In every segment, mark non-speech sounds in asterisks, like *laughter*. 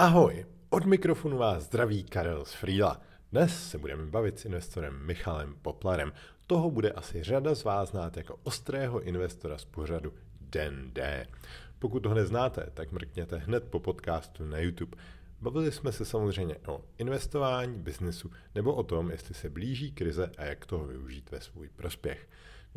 Ahoj, od mikrofonu vás zdraví Karel z Frýla. Dnes se budeme bavit s investorem Michalem Poplarem. Toho bude asi řada z vás znát jako ostrého investora z pořadu Den D. Pokud ho neznáte, tak mrkněte hned po podcastu na YouTube. Bavili jsme se samozřejmě o investování, biznesu nebo o tom, jestli se blíží krize a jak toho využít ve svůj prospěch.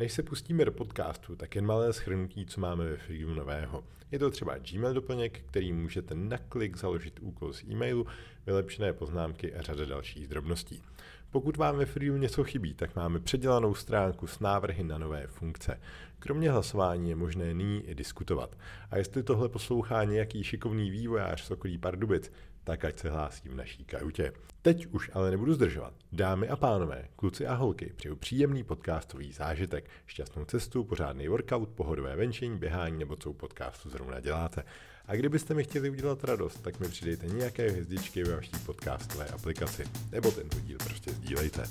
Než se pustíme do podcastu, tak jen malé schrnutí, co máme ve Figiu nového. Je to třeba Gmail doplněk, který můžete na klik založit úkol z e-mailu, vylepšené poznámky a řada dalších drobností. Pokud vám ve Freeu něco chybí, tak máme předělanou stránku s návrhy na nové funkce. Kromě hlasování je možné nyní i diskutovat. A jestli tohle poslouchá nějaký šikovný vývojář z okolí Pardubic, tak ať se hlásí v naší kajutě. Teď už ale nebudu zdržovat. Dámy a pánové, kluci a holky, přeju příjemný podcastový zážitek, šťastnou cestu, pořádný workout, pohodové venčení, běhání nebo co u podcastu zrovna děláte. A kdybyste mi chtěli udělat radost, tak mi přidejte nějaké hvězdičky ve vaší podcastové aplikaci. Nebo tento díl prostě sdílejte.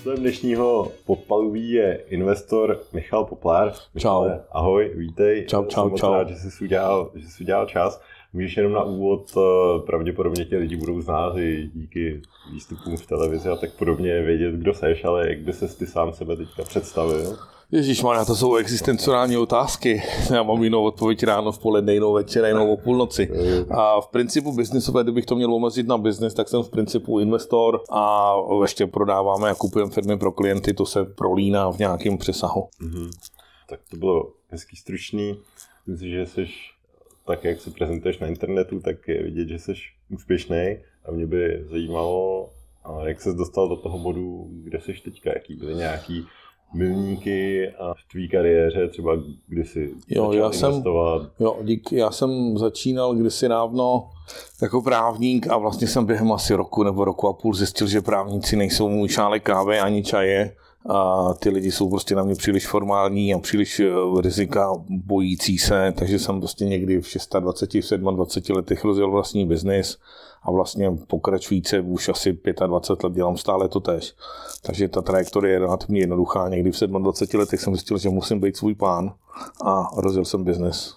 Hostem dnešního podpaluví je investor Michal Poplár. Čau. Ahoj, vítej. Čau, čau, Jsem čau. Rád, že jsi udělal, že jsi udělal čas. Můžeš jenom na úvod, eh, pravděpodobně tě lidi budou znát i díky výstupům v televizi a tak podobně vědět, kdo seš, ale jak by ses ty sám sebe teďka představil? Ježíš, to jsou existenciální otázky. Já mám jinou odpověď ráno, v poledne, jinou večer, jinou o půlnoci. A v principu biznisové, kdybych to měl omezit na biznis, tak jsem v principu investor a ještě prodáváme a kupujeme firmy pro klienty, to se prolíná v nějakém přesahu. Mhm. Tak to bylo hezký stručný. Myslím že jsi tak, jak se prezentuješ na internetu, tak je vidět, že jsi úspěšný a mě by zajímalo, jak ses dostal do toho bodu, kde jsi teďka, jaký byly nějaký milníky a v tvý kariéře, třeba kdy jsi Jo, já jsem- investovat. Jo, dík, já jsem začínal kdysi dávno jako právník a vlastně jsem během asi roku nebo roku a půl zjistil, že právníci nejsou můj šálek kávy ani čaje a ty lidi jsou prostě na mě příliš formální a příliš eh, rizika bojící se, takže jsem prostě někdy v 26, v 27 letech rozjel vlastní biznis a vlastně pokračujíce už asi 25 let dělám stále to tež. Takže ta trajektorie je relativně jednoduchá. Někdy v 27 letech jsem zjistil, že musím být svůj pán a rozjel jsem biznis.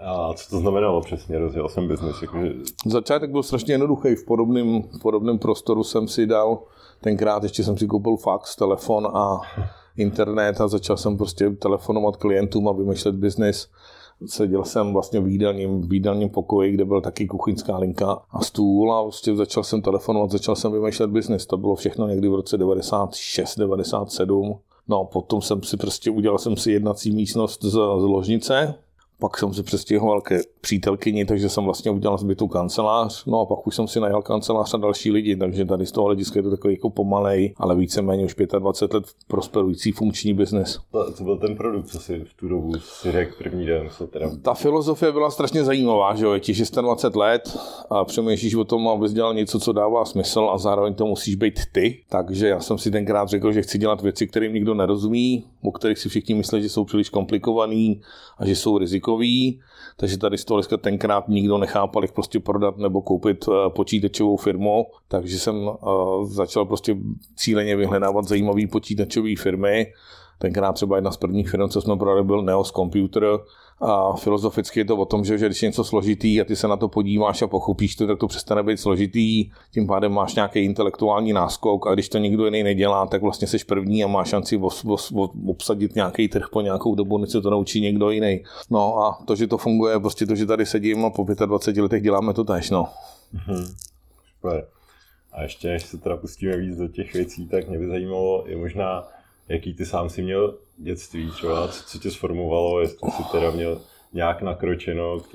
A co to znamenalo přesně, rozjel jsem biznis, jakože, Začátek byl strašně jednoduchý. V podobném, v podobném prostoru jsem si dal, tenkrát ještě jsem si koupil fax, telefon a internet a začal jsem prostě telefonovat klientům a vymýšlet biznis. Seděl jsem vlastně v jídelním, v jídelním pokoji, kde byl taky kuchyňská linka a stůl a prostě začal jsem telefonovat, začal jsem vymýšlet biznis. To bylo všechno někdy v roce 96, 97. No, potom jsem si prostě udělal jsem si jednací místnost z, z ložnice, pak jsem se přestěhoval ke přítelkyni, takže jsem vlastně udělal zbytu kancelář. No a pak už jsem si najal kancelář a další lidi, takže tady z toho hlediska je to takový jako pomalej, ale víceméně už 25 let prosperující funkční biznes. to, co byl ten produkt, co si v tu dobu si řekl první den, co teda Ta filozofie byla strašně zajímavá, že jo, je ti 26 let a přemýšlíš o tom, abys dělal něco, co dává smysl a zároveň to musíš být ty. Takže já jsem si tenkrát řekl, že chci dělat věci, kterým nikdo nerozumí, o kterých si všichni myslí, že jsou příliš komplikovaný a že jsou rizikový. Takže tady z toho dneska tenkrát nikdo nechápal, jak prostě prodat nebo koupit eh, počítačovou firmu. Takže jsem eh, začal prostě cíleně vyhledávat zajímavé počítačové firmy. Tenkrát třeba jedna z prvních firm, co jsme prodali, byl Neos Computer. A filozoficky je to o tom, že, že když je něco složitý a ty se na to podíváš a pochopíš to, tak to přestane být složitý. Tím pádem máš nějaký intelektuální náskok a když to nikdo jiný nedělá, tak vlastně jsi první a máš šanci obsadit nějaký trh po nějakou dobu, než se to naučí někdo jiný. No a to, že to funguje, prostě to, že tady sedím a po 25 letech děláme to tež. No. Super. A ještě než se teda pustíme víc do těch věcí, tak mě by zajímalo, je možná, jaký ty sám si měl dětství třeba, co, co tě sformovalo, jestli jsi teda měl nějak nakročeno k,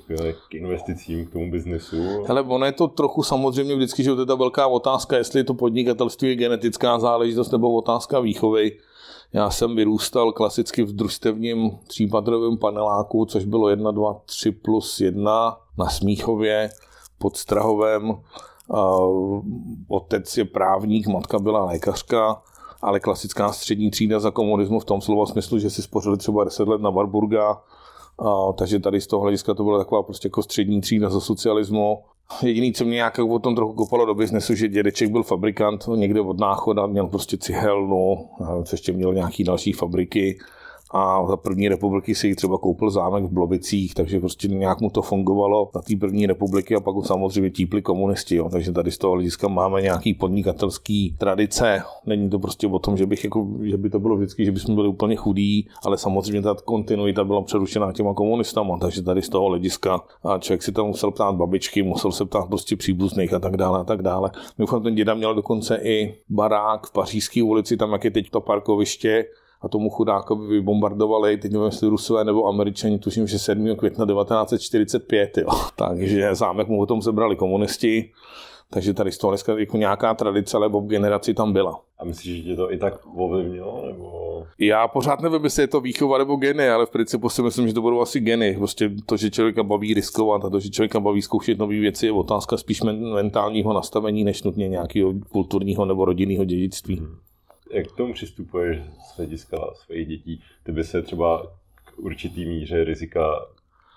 k investicím, k tomu biznesu. Hele, ono je to trochu samozřejmě vždycky, že to je ta velká otázka, jestli to podnikatelství je genetická záležitost nebo otázka výchovy. Já jsem vyrůstal klasicky v družstevním třípatrovém paneláku, což bylo 1, 2, 3 plus 1 na Smíchově pod Strahovem. Otec je právník, matka byla lékařka, ale klasická střední třída za komunismu v tom slova smyslu, že si spořili třeba 10 let na Warburga, a, takže tady z toho hlediska to byla taková prostě jako střední třída za socialismu. Jediný, co mě nějak o tom trochu kopalo do biznesu, že dědeček byl fabrikant někde od náchoda, měl prostě cihelnu, a co ještě měl nějaký další fabriky. A za první republiky si třeba koupil zámek v Blobicích, takže prostě nějak mu to fungovalo na té první republiky a pak ho samozřejmě típli komunisti, jo. takže tady z toho hlediska máme nějaký podnikatelský tradice. Není to prostě o tom, že, bych jako, že by to bylo vždycky, že bychom byli úplně chudí, ale samozřejmě ta kontinuita byla přerušená těma komunistama, takže tady z toho hlediska a člověk si tam musel ptát babičky, musel se ptát prostě příbuzných a tak dále a tak dále. Mimochodem ten děda měl dokonce i barák v Pařížské ulici, tam jak je teď to parkoviště, a tomu chudákovi vybombardovali, teď nevím, jestli Rusové nebo Američani, tuším, že 7. května 1945, jo. takže zámek mu o tom zebrali komunisti, takže tady z toho dneska jako nějaká tradice, ale v generaci tam byla. A myslíš, že tě to i tak ovlivnilo? Nebo... Já pořád nevím, jestli je to výchova nebo geny, ale v principu si myslím, že to budou asi geny. Prostě to, že člověka baví riskovat a to, že člověka baví zkoušet nové věci, je otázka spíš mentálního nastavení, než nutně nějakého kulturního nebo rodinného dědictví. Hmm jak k tomu přistupuješ z hlediska svých dětí? Ty by se třeba k určitý míře rizika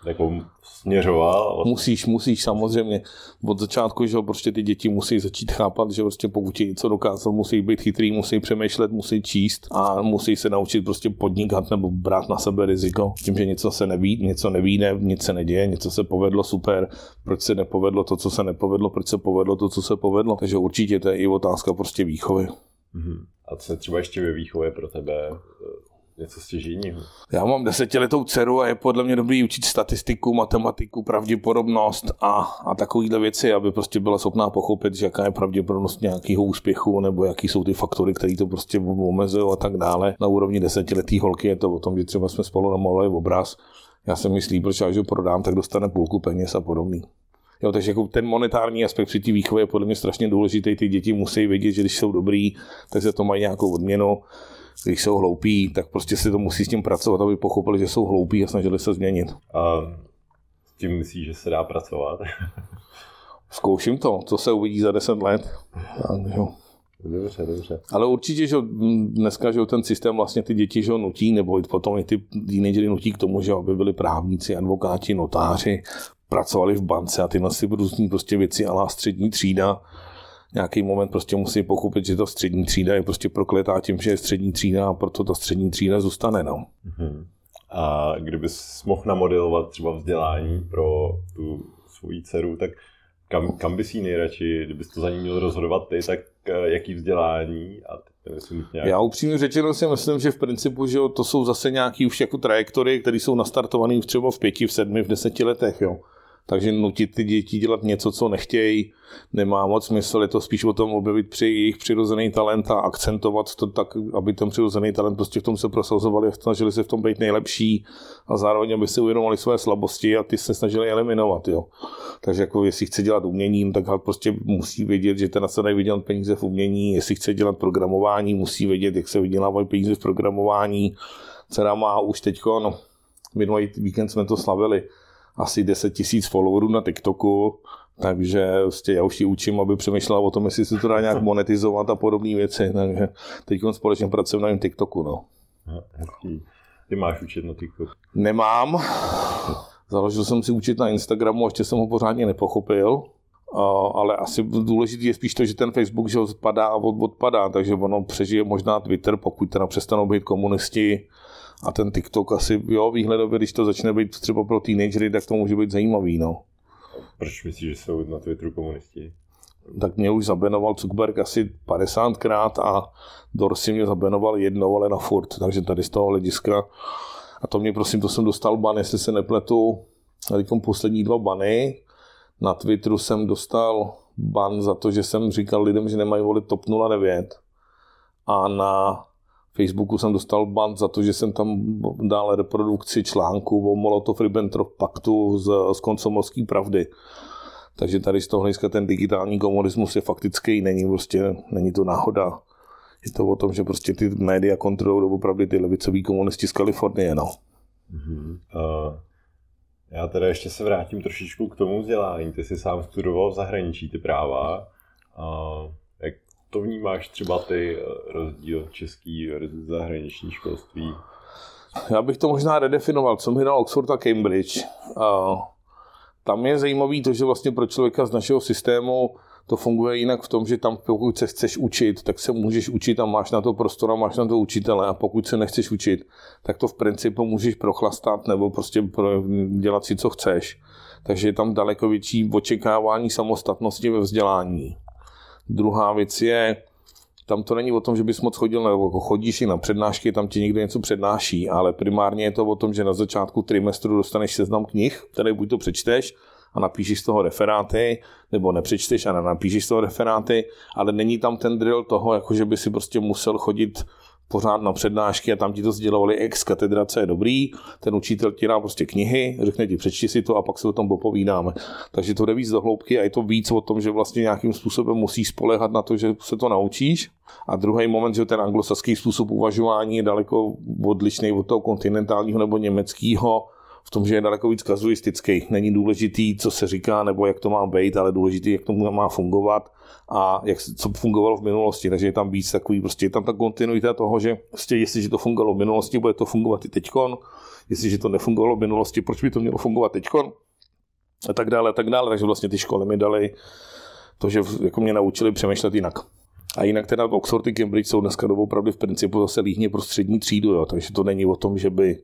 jako směřoval? Musíš, musíš samozřejmě. Od začátku, že prostě ty děti musí začít chápat, že prostě pokud ti něco dokázat, musí být chytrý, musí přemýšlet, musí číst a musí se naučit prostě podnikat nebo brát na sebe riziko. Tím, že něco se neví, něco neví, ne, nic se neděje, něco se povedlo, super, proč se nepovedlo to, co se nepovedlo, proč se povedlo to, co se povedlo. Takže určitě to je i otázka prostě výchovy. Mm-hmm. A co je třeba ještě ve výchově pro tebe eh, něco stěžejního? Já mám desetiletou dceru a je podle mě dobrý učit statistiku, matematiku, pravděpodobnost a, a takovéhle věci, aby prostě byla schopná pochopit, že jaká je pravděpodobnost nějakého úspěchu nebo jaký jsou ty faktory, které to prostě omezují a tak dále. Na úrovni desetiletý holky je to o tom, že třeba jsme spolu namalovali obraz. Já jsem myslí, proč já, že prodám, tak dostane půlku peněz a podobný. Jo, takže jako ten monetární aspekt při té výchově je podle mě strašně důležitý. Ty děti musí vědět, že když jsou dobrý, tak se to mají nějakou odměnu. Když jsou hloupí, tak prostě si to musí s tím pracovat, aby pochopili, že jsou hloupí a snažili se změnit. A s tím myslíš, že se dá pracovat? *laughs* Zkouším to, co se uvidí za 10 let. Tak, jo. Dobře, dobře. Ale určitě, že dneska že ten systém vlastně ty děti že nutí, nebo potom i ty teenagery nutí k tomu, že aby byli právníci, advokáti, notáři, pracovali v bance a tyhle si různý prostě věci, ale střední třída, nějaký moment prostě musí pochopit, že to střední třída je prostě prokletá tím, že je střední třída a proto ta střední třída zůstane. No. Mm-hmm. A kdybys mohl namodelovat třeba vzdělání pro tu svou dceru, tak kam, kam bys jí nejradši, kdybys to za ní měl rozhodovat ty, tak eh, jaký vzdělání a Nějak... Já upřímně řečeno si myslím, že v principu, že to jsou zase nějaké už jako trajektory, které jsou nastartované třeba v pěti, v sedmi, v deseti letech. Jo. Takže nutit ty děti dělat něco, co nechtějí, nemá moc smysl. Je to spíš o tom objevit při jejich přirozený talent a akcentovat to tak, aby ten přirozený talent prostě v tom se prosazovali a snažili se v tom být nejlepší a zároveň, aby si uvědomili své slabosti a ty se snažili eliminovat. Jo. Takže jako jestli chce dělat umění, tak prostě musí vědět, že ten se dají peníze v umění. Jestli chce dělat programování, musí vědět, jak se vydělávají peníze v programování. Dcera má už teď, no, minulý víkend jsme to slavili, asi 10 tisíc followerů na TikToku, takže vlastně já už ji učím, aby přemýšlela o tom, jestli se to dá nějak monetizovat a podobné věci. Takže teď společně pracujeme na TikToku. No. Ty máš učit na TikToku? Nemám. Založil jsem si učit na Instagramu, ještě jsem ho pořádně nepochopil. ale asi důležité je spíš to, že ten Facebook že odpadá a odpadá, takže ono přežije možná Twitter, pokud teda přestanou být komunisti, a ten TikTok asi, jo, výhledově, když to začne být třeba pro teenagery, tak to může být zajímavý, no. Proč myslíš, že jsou na Twitteru komunisti? Tak mě už zabenoval Zuckerberg asi 50krát a Dorsey mě zabenoval jednou, ale na furt, takže tady z toho hlediska. A to mě prosím, to jsem dostal ban, jestli se nepletu, teď poslední dva bany. Na Twitteru jsem dostal ban za to, že jsem říkal lidem, že nemají volit TOP 09. A na Facebooku jsem dostal ban za to, že jsem tam dal reprodukci článku o Molotov-Ribbentrop paktu z, z koncomorské pravdy. Takže tady z toho hlediska ten digitální komunismus je faktický, není prostě, není to náhoda. Je to o tom, že prostě ty média kontrolují opravdu ty levicoví komunisti z Kalifornie, no. Uh-huh. Uh, já teda ještě se vrátím trošičku k tomu vzdělání. Ty jsi sám studoval v zahraničí ty práva. Uh, to vnímáš třeba ty eh, rozdíl český zahraniční školství? Já bych to možná redefinoval, co mi dal Oxford a Cambridge. A tam je zajímavý to, že vlastně pro člověka z našeho systému to funguje jinak v tom, že tam pokud se chceš učit, tak se můžeš učit a máš na to prostor a máš na to učitele a pokud se nechceš učit, tak to v principu můžeš prochlastat nebo prostě dělat si, co chceš. Takže je tam daleko větší očekávání samostatnosti ve vzdělání. Druhá věc je, tam to není o tom, že bys moc chodil, nebo jako chodíš i na přednášky, tam ti někdo něco přednáší, ale primárně je to o tom, že na začátku trimestru dostaneš seznam knih, které buď to přečteš, a napíšeš z toho referáty, nebo nepřečteš a nenapíšeš z toho referáty, ale není tam ten drill toho, jako že by si prostě musel chodit pořád na přednášky a tam ti to sdělovali ex katedra, co je dobrý, ten učitel ti dá prostě knihy, řekne ti přečti si to a pak se o tom popovídáme. Takže to jde víc do hloubky a je to víc o tom, že vlastně nějakým způsobem musíš spolehat na to, že se to naučíš. A druhý moment, že ten anglosaský způsob uvažování je daleko odlišný od toho kontinentálního nebo německého, tom, že je daleko víc kazuistický. Není důležitý, co se říká, nebo jak to má být, ale důležitý, jak to má fungovat a jak, co fungovalo v minulosti. Takže je tam víc takový, prostě je tam ta kontinuita toho, že prostě jestliže to fungovalo v minulosti, bude to fungovat i teďkon. Jestliže to nefungovalo v minulosti, proč by to mělo fungovat teďkon? A tak dále, a tak dále. Takže vlastně ty školy mi dali to, že jako mě naučili přemýšlet jinak. A jinak teda Oxford i Cambridge jsou dneska opravdu v principu zase líhně pro střední třídu, jo. takže to není o tom, že by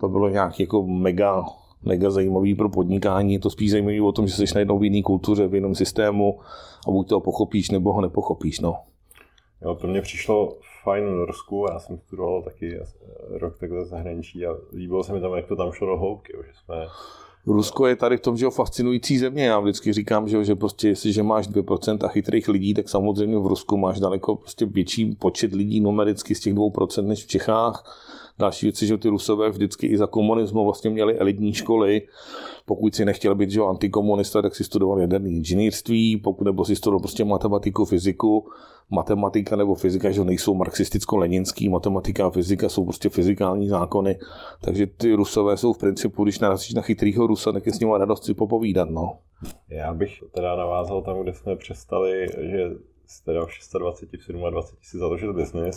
to bylo nějak jako mega, mega zajímavý pro podnikání. Je to spíš zajímavý o tom, že jsi najednou v jiné kultuře, v jiném systému a buď to pochopíš, nebo ho nepochopíš. No. Jo, to mě přišlo fajn v Norsku, já jsem studoval taky rok takhle zahraničí a líbilo se mi tam, jak to tam šlo do hloubky, že jsme Rusko je tady v tom, že je fascinující země. Já vždycky říkám, že, že prostě jestliže máš 2% chytrých lidí, tak samozřejmě v Rusku máš daleko prostě větší počet lidí numericky z těch 2% než v Čechách Další věci, že ty Rusové vždycky i za komunismu vlastně měli elitní školy. Pokud si nechtěl být že antikomunista, tak si studoval jaderné inženýrství, pokud nebo si studoval prostě matematiku, fyziku, matematika nebo fyzika, že nejsou marxisticko-leninský, matematika a fyzika jsou prostě fyzikální zákony, takže ty Rusové jsou v principu, když narazíš na chytrýho Rusa, tak je s ním radost si popovídat, no. Já bych teda navázal tam, kde jsme přestali, že teda v 26, v 27 si založil biznis,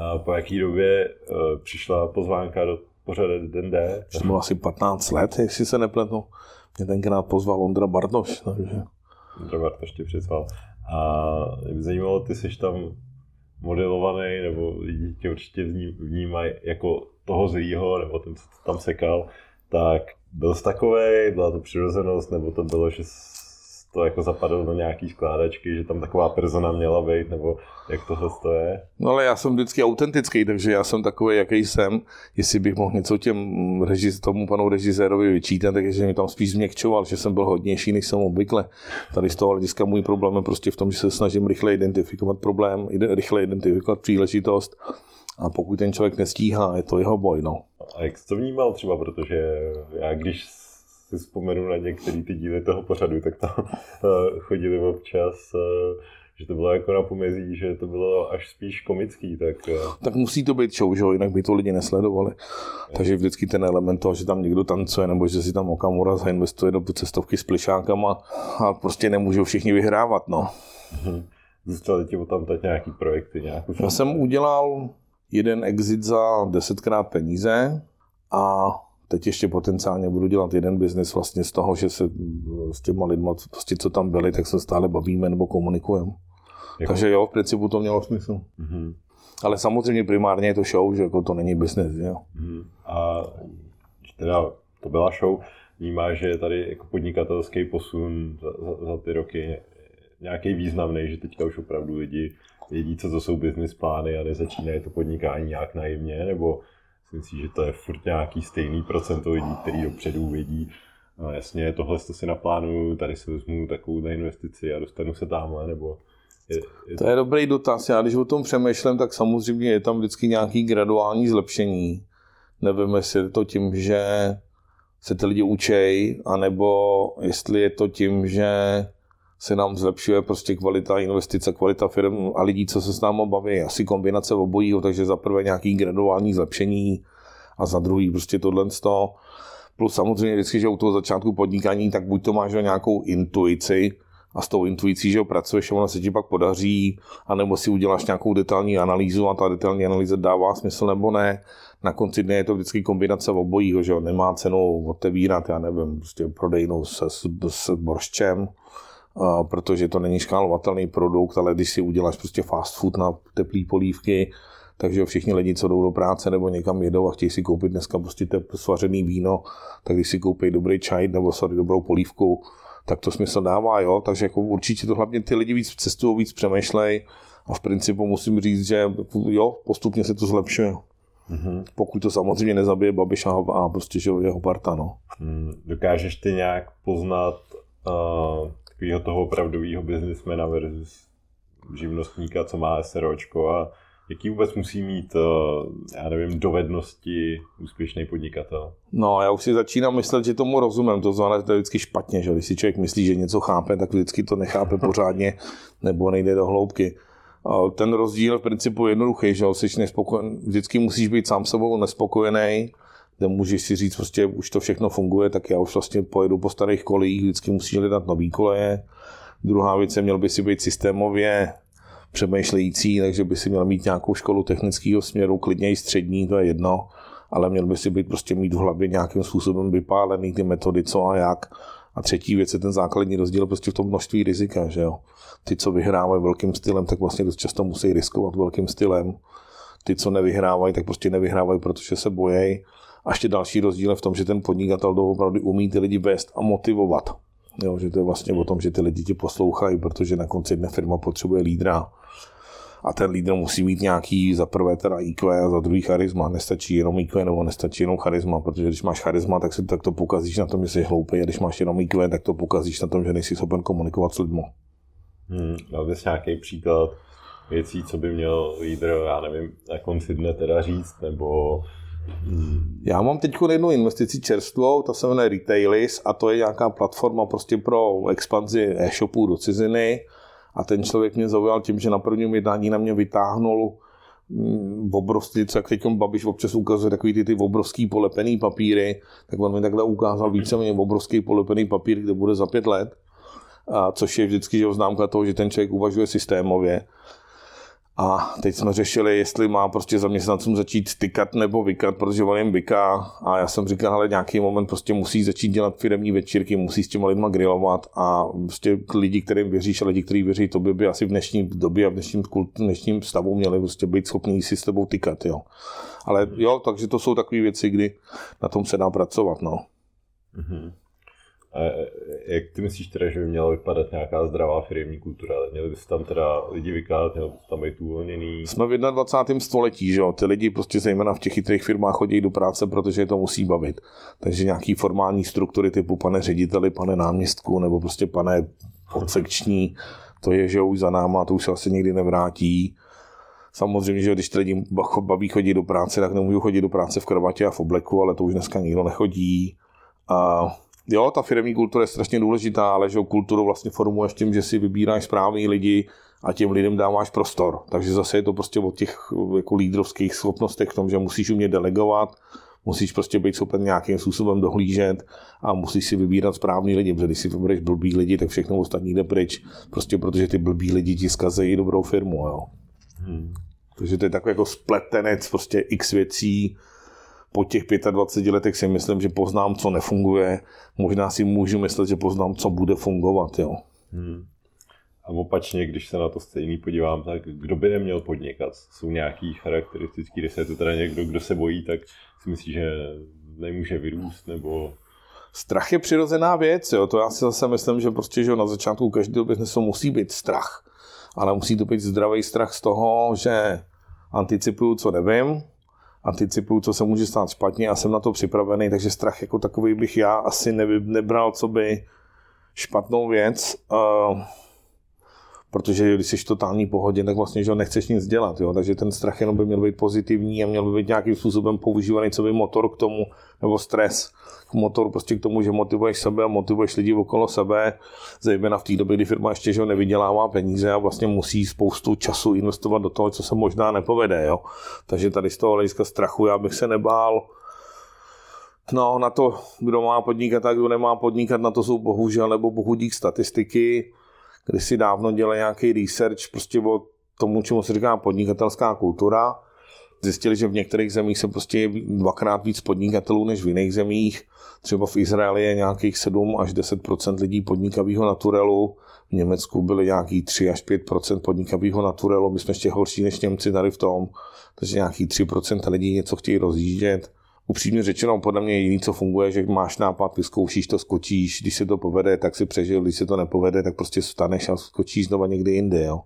a po jaký době uh, přišla pozvánka do pořadu Den D. To bylo asi 15 let, jestli se nepletu. Mě tenkrát pozval Ondra Bartoš. Takže... Ondra Bartoš tě přizval. A mě by zajímalo, ty jsi tam modelovaný, nebo lidi tě určitě vnímají jako toho zlýho, nebo ten, co tam sekal, tak byl jsi takovej, byla to přirozenost, nebo to bylo, že to jako zapadlo do nějaký skládačky, že tam taková persona měla být, nebo jak tohle to je? No ale já jsem vždycky autentický, takže já jsem takový, jaký jsem. Jestli bych mohl něco těm režis, tomu panu režisérovi vyčítat, takže mi tam spíš změkčoval, že jsem byl hodnější, než jsem obvykle. Tady z toho hlediska můj problém je prostě v tom, že se snažím rychle identifikovat problém, rychle identifikovat příležitost a pokud ten člověk nestíhá, je to jeho boj. No. A jak jsi to vnímal třeba, protože já když si vzpomenu na některé ty díly toho pořadu, tak tam *laughs* eh, chodili občas eh, že to bylo jako na pomezí, že to bylo až spíš komický, tak... Eh, tak musí to být show, že jo, jinak by to lidi nesledovali. Je. Takže vždycky ten element toho, že tam někdo tancuje, nebo že si tam Okamura zainvestuje do cestovky s plišákama a prostě nemůžou všichni vyhrávat, no. *laughs* Zůstaly ti tam teď nějaký projekty, nějakou Já jsem udělal jeden exit za desetkrát peníze a teď ještě potenciálně budu dělat jeden biznis vlastně z toho, že se s těma lidma, prostě co tam byli, tak se stále bavíme nebo komunikujeme. Jako... Takže jo, v principu to mělo smysl. Mm-hmm. Ale samozřejmě primárně je to show, že jako to není business. Jo. Mm-hmm. A teda to byla show, vnímá, že je tady jako podnikatelský posun za, za, za ty roky nějaký významný, že teďka už opravdu lidi vědí, co to jsou business plány a nezačínají to podnikání nějak naivně, nebo si myslíš, že to je furt nějaký stejný procento lidí, který dopředu vědí, no jasně, tohle to si naplánuju, tady si vezmu takovou investici a dostanu se tamhle, nebo je, je to... to je dobrý dotaz. Já když o tom přemýšlím, tak samozřejmě je tam vždycky nějaký graduální zlepšení. Nevím, jestli je to tím, že se ty lidi učej, anebo jestli je to tím, že se nám zlepšuje prostě kvalita investice, kvalita firm a lidí, co se s námi baví. Asi kombinace obojího, takže za prvé nějaký graduální zlepšení a za druhý prostě tohle to. Plus samozřejmě vždycky, že u toho začátku podnikání, tak buď to máš nějakou intuici, a s tou intuicí, že ho pracuješ a ona se ti pak podaří, anebo si uděláš nějakou detailní analýzu a ta detailní analýza dává smysl nebo ne. Na konci dne je to vždycky kombinace obojího, že jo, nemá cenu otevírat, já nevím, prostě prodejnou se, s, s borščem, protože to není škálovatelný produkt, ale když si uděláš prostě fast food na teplý polívky, takže všichni lidi, co jdou do práce nebo někam jedou a chtějí si koupit dneska prostě tep, svařený víno, tak když si koupí dobrý čaj nebo sorry, dobrou polívku, tak to smysl dává, jo. Takže jako určitě to hlavně ty lidi víc cestují, víc přemýšlej a v principu musím říct, že jo, postupně se to zlepšuje. Mm-hmm. Pokud to samozřejmě nezabije Babiš a, a prostě že jeho parta, no. Mm, dokážeš ty nějak poznat uh, takového toho opravdového biznismena versus živnostníka, co má SROčko a jaký vůbec musí mít, eh, já nevím, dovednosti úspěšný podnikatel? No, já už si začínám myslet, že tomu rozumím, to znamená, že to je vždycky špatně, že když si člověk myslí, že něco chápe, tak vždycky to nechápe pořádně nebo nejde do hloubky. Ten rozdíl v principu je jednoduchý, že jsi nespokojen, vždycky musíš být sám sebou nespokojený, kde můžeš si říct, prostě už to všechno funguje, tak já už vlastně pojedu po starých kolejích, vždycky musíš hledat nový koleje. Druhá věc je, měl by si být systémově přemýšlející, takže by si měl mít nějakou školu technického směru, klidně i střední, to je jedno, ale měl by si být prostě mít v hlavě nějakým způsobem vypálený ty metody, co a jak. A třetí věc je ten základní rozdíl prostě v tom množství rizika, že jo. Ty, co vyhrávají velkým stylem, tak vlastně dost často musí riskovat velkým stylem. Ty, co nevyhrávají, tak prostě nevyhrávají, protože se bojejí. A ještě další rozdíl je v tom, že ten podnikatel opravdu umí ty lidi vést a motivovat. Jo, že to je vlastně o tom, že ty lidi tě poslouchají, protože na konci dne firma potřebuje lídra a ten lídr musí mít nějaký za prvé teda IQ a za druhý charisma. Nestačí jenom IQ nebo nestačí jenom charisma, protože když máš charisma, tak, si, tak to pokazíš na tom, že jsi hloupý a když máš jenom IQ, tak to pokazíš na tom, že nejsi schopen komunikovat s lidmi. Hmm, dal bys nějaký příklad věcí, co by měl lídr, já nevím, na konci dne teda říct, nebo. Já mám teď jednu investici čerstvou, ta se jmenuje Retailis a to je nějaká platforma prostě pro expanzi e-shopů do ciziny a ten člověk mě zaujal tím, že na prvním jednání na mě vytáhnul mm, obrovský, co jak teď Babiš občas ukazuje takový ty, ty obrovský polepený papíry, tak on mi takhle ukázal víceméně obrovský polepený papír, kde bude za pět let, a což je vždycky že známka toho, že ten člověk uvažuje systémově. A teď jsme řešili, jestli má prostě zaměstnancům začít tykat nebo vykat, protože on jim vyká. A já jsem říkal, ale nějaký moment prostě musí začít dělat firmní večírky, musí s těma lidma grilovat a prostě lidi, kterým věříš a lidi, kteří věří tobě, by asi v dnešní době a v dnešním, kult, dnešním stavu měli prostě být schopní si s tebou tykat, jo. Ale jo, takže to jsou takové věci, kdy na tom se dá pracovat, no. Mm-hmm. A jak ty myslíš teda, že by měla vypadat nějaká zdravá firmní kultura? Měli by se tam teda lidi vykázat, měli by se tam být uvolněný? Jsme v 21. století, že jo? Ty lidi prostě zejména v těch chytrých firmách chodí do práce, protože je to musí bavit. Takže nějaký formální struktury typu pane řediteli, pane náměstku nebo prostě pane podsekční, to je, že už za náma, to už se asi nikdy nevrátí. Samozřejmě, že když ty lidi baví chodit do práce, tak nemůžu chodit do práce v kravatě a v obleku, ale to už dneska nikdo nechodí. A jo, ta firmní kultura je strašně důležitá, ale že kulturu vlastně formuješ tím, že si vybíráš správný lidi a těm lidem dáváš prostor. Takže zase je to prostě o těch jako lídrovských schopnostech v tom, že musíš umět delegovat, musíš prostě být schopen nějakým způsobem dohlížet a musíš si vybírat správný lidi, protože když si vybereš blbý lidi, tak všechno ostatní jde pryč, prostě protože ty blbý lidi ti zkazejí dobrou firmu, jo. Hmm. Takže to je takový jako spletenec prostě x věcí, po těch 25 letech si myslím, že poznám, co nefunguje. Možná si můžu myslet, že poznám, co bude fungovat. Jo. Hmm. A opačně, když se na to stejný podívám, tak kdo by neměl podnikat? Jsou nějaký charakteristický, když se to teda někdo, kdo se bojí, tak si myslí, že nemůže vyrůst, nebo... Strach je přirozená věc, jo. to já si zase myslím, že prostě že na začátku každého biznesu musí být strach. Ale musí to být zdravý strach z toho, že anticipuju, co nevím, anticipuju, co se může stát špatně a jsem na to připravený, takže strach jako takový bych já asi nebral, co by špatnou věc, uh, protože když jsi v totální pohodě, tak vlastně že nechceš nic dělat, jo? takže ten strach jenom by měl být pozitivní a měl by být nějakým způsobem používaný, co by motor k tomu, nebo stres motor prostě k tomu, že motivuješ sebe a motivuješ lidi okolo sebe, zejména v té době, kdy firma ještě že nevydělává peníze a vlastně musí spoustu času investovat do toho, co se možná nepovede. Jo? Takže tady z toho hlediska strachu já bych se nebál. No, na to, kdo má podnikat a kdo nemá podnikat, na to jsou bohužel nebo bohudík statistiky, kdy si dávno dělá nějaký research prostě o tomu, čemu se říká podnikatelská kultura zjistili, že v některých zemích se prostě je dvakrát víc podnikatelů než v jiných zemích. Třeba v Izraeli je nějakých 7 až 10% lidí podnikavého naturelu, v Německu byly nějaký 3 až 5% podnikavého naturelu, my jsme ještě horší než Němci tady v tom, takže nějaký 3% lidí něco chtějí rozjíždět. Upřímně řečeno, podle mě jediný, co funguje, že máš nápad, vyzkoušíš to, skočíš, když se to povede, tak si přežil, když se to nepovede, tak prostě staneš a skočíš znova někdy jinde. Jo.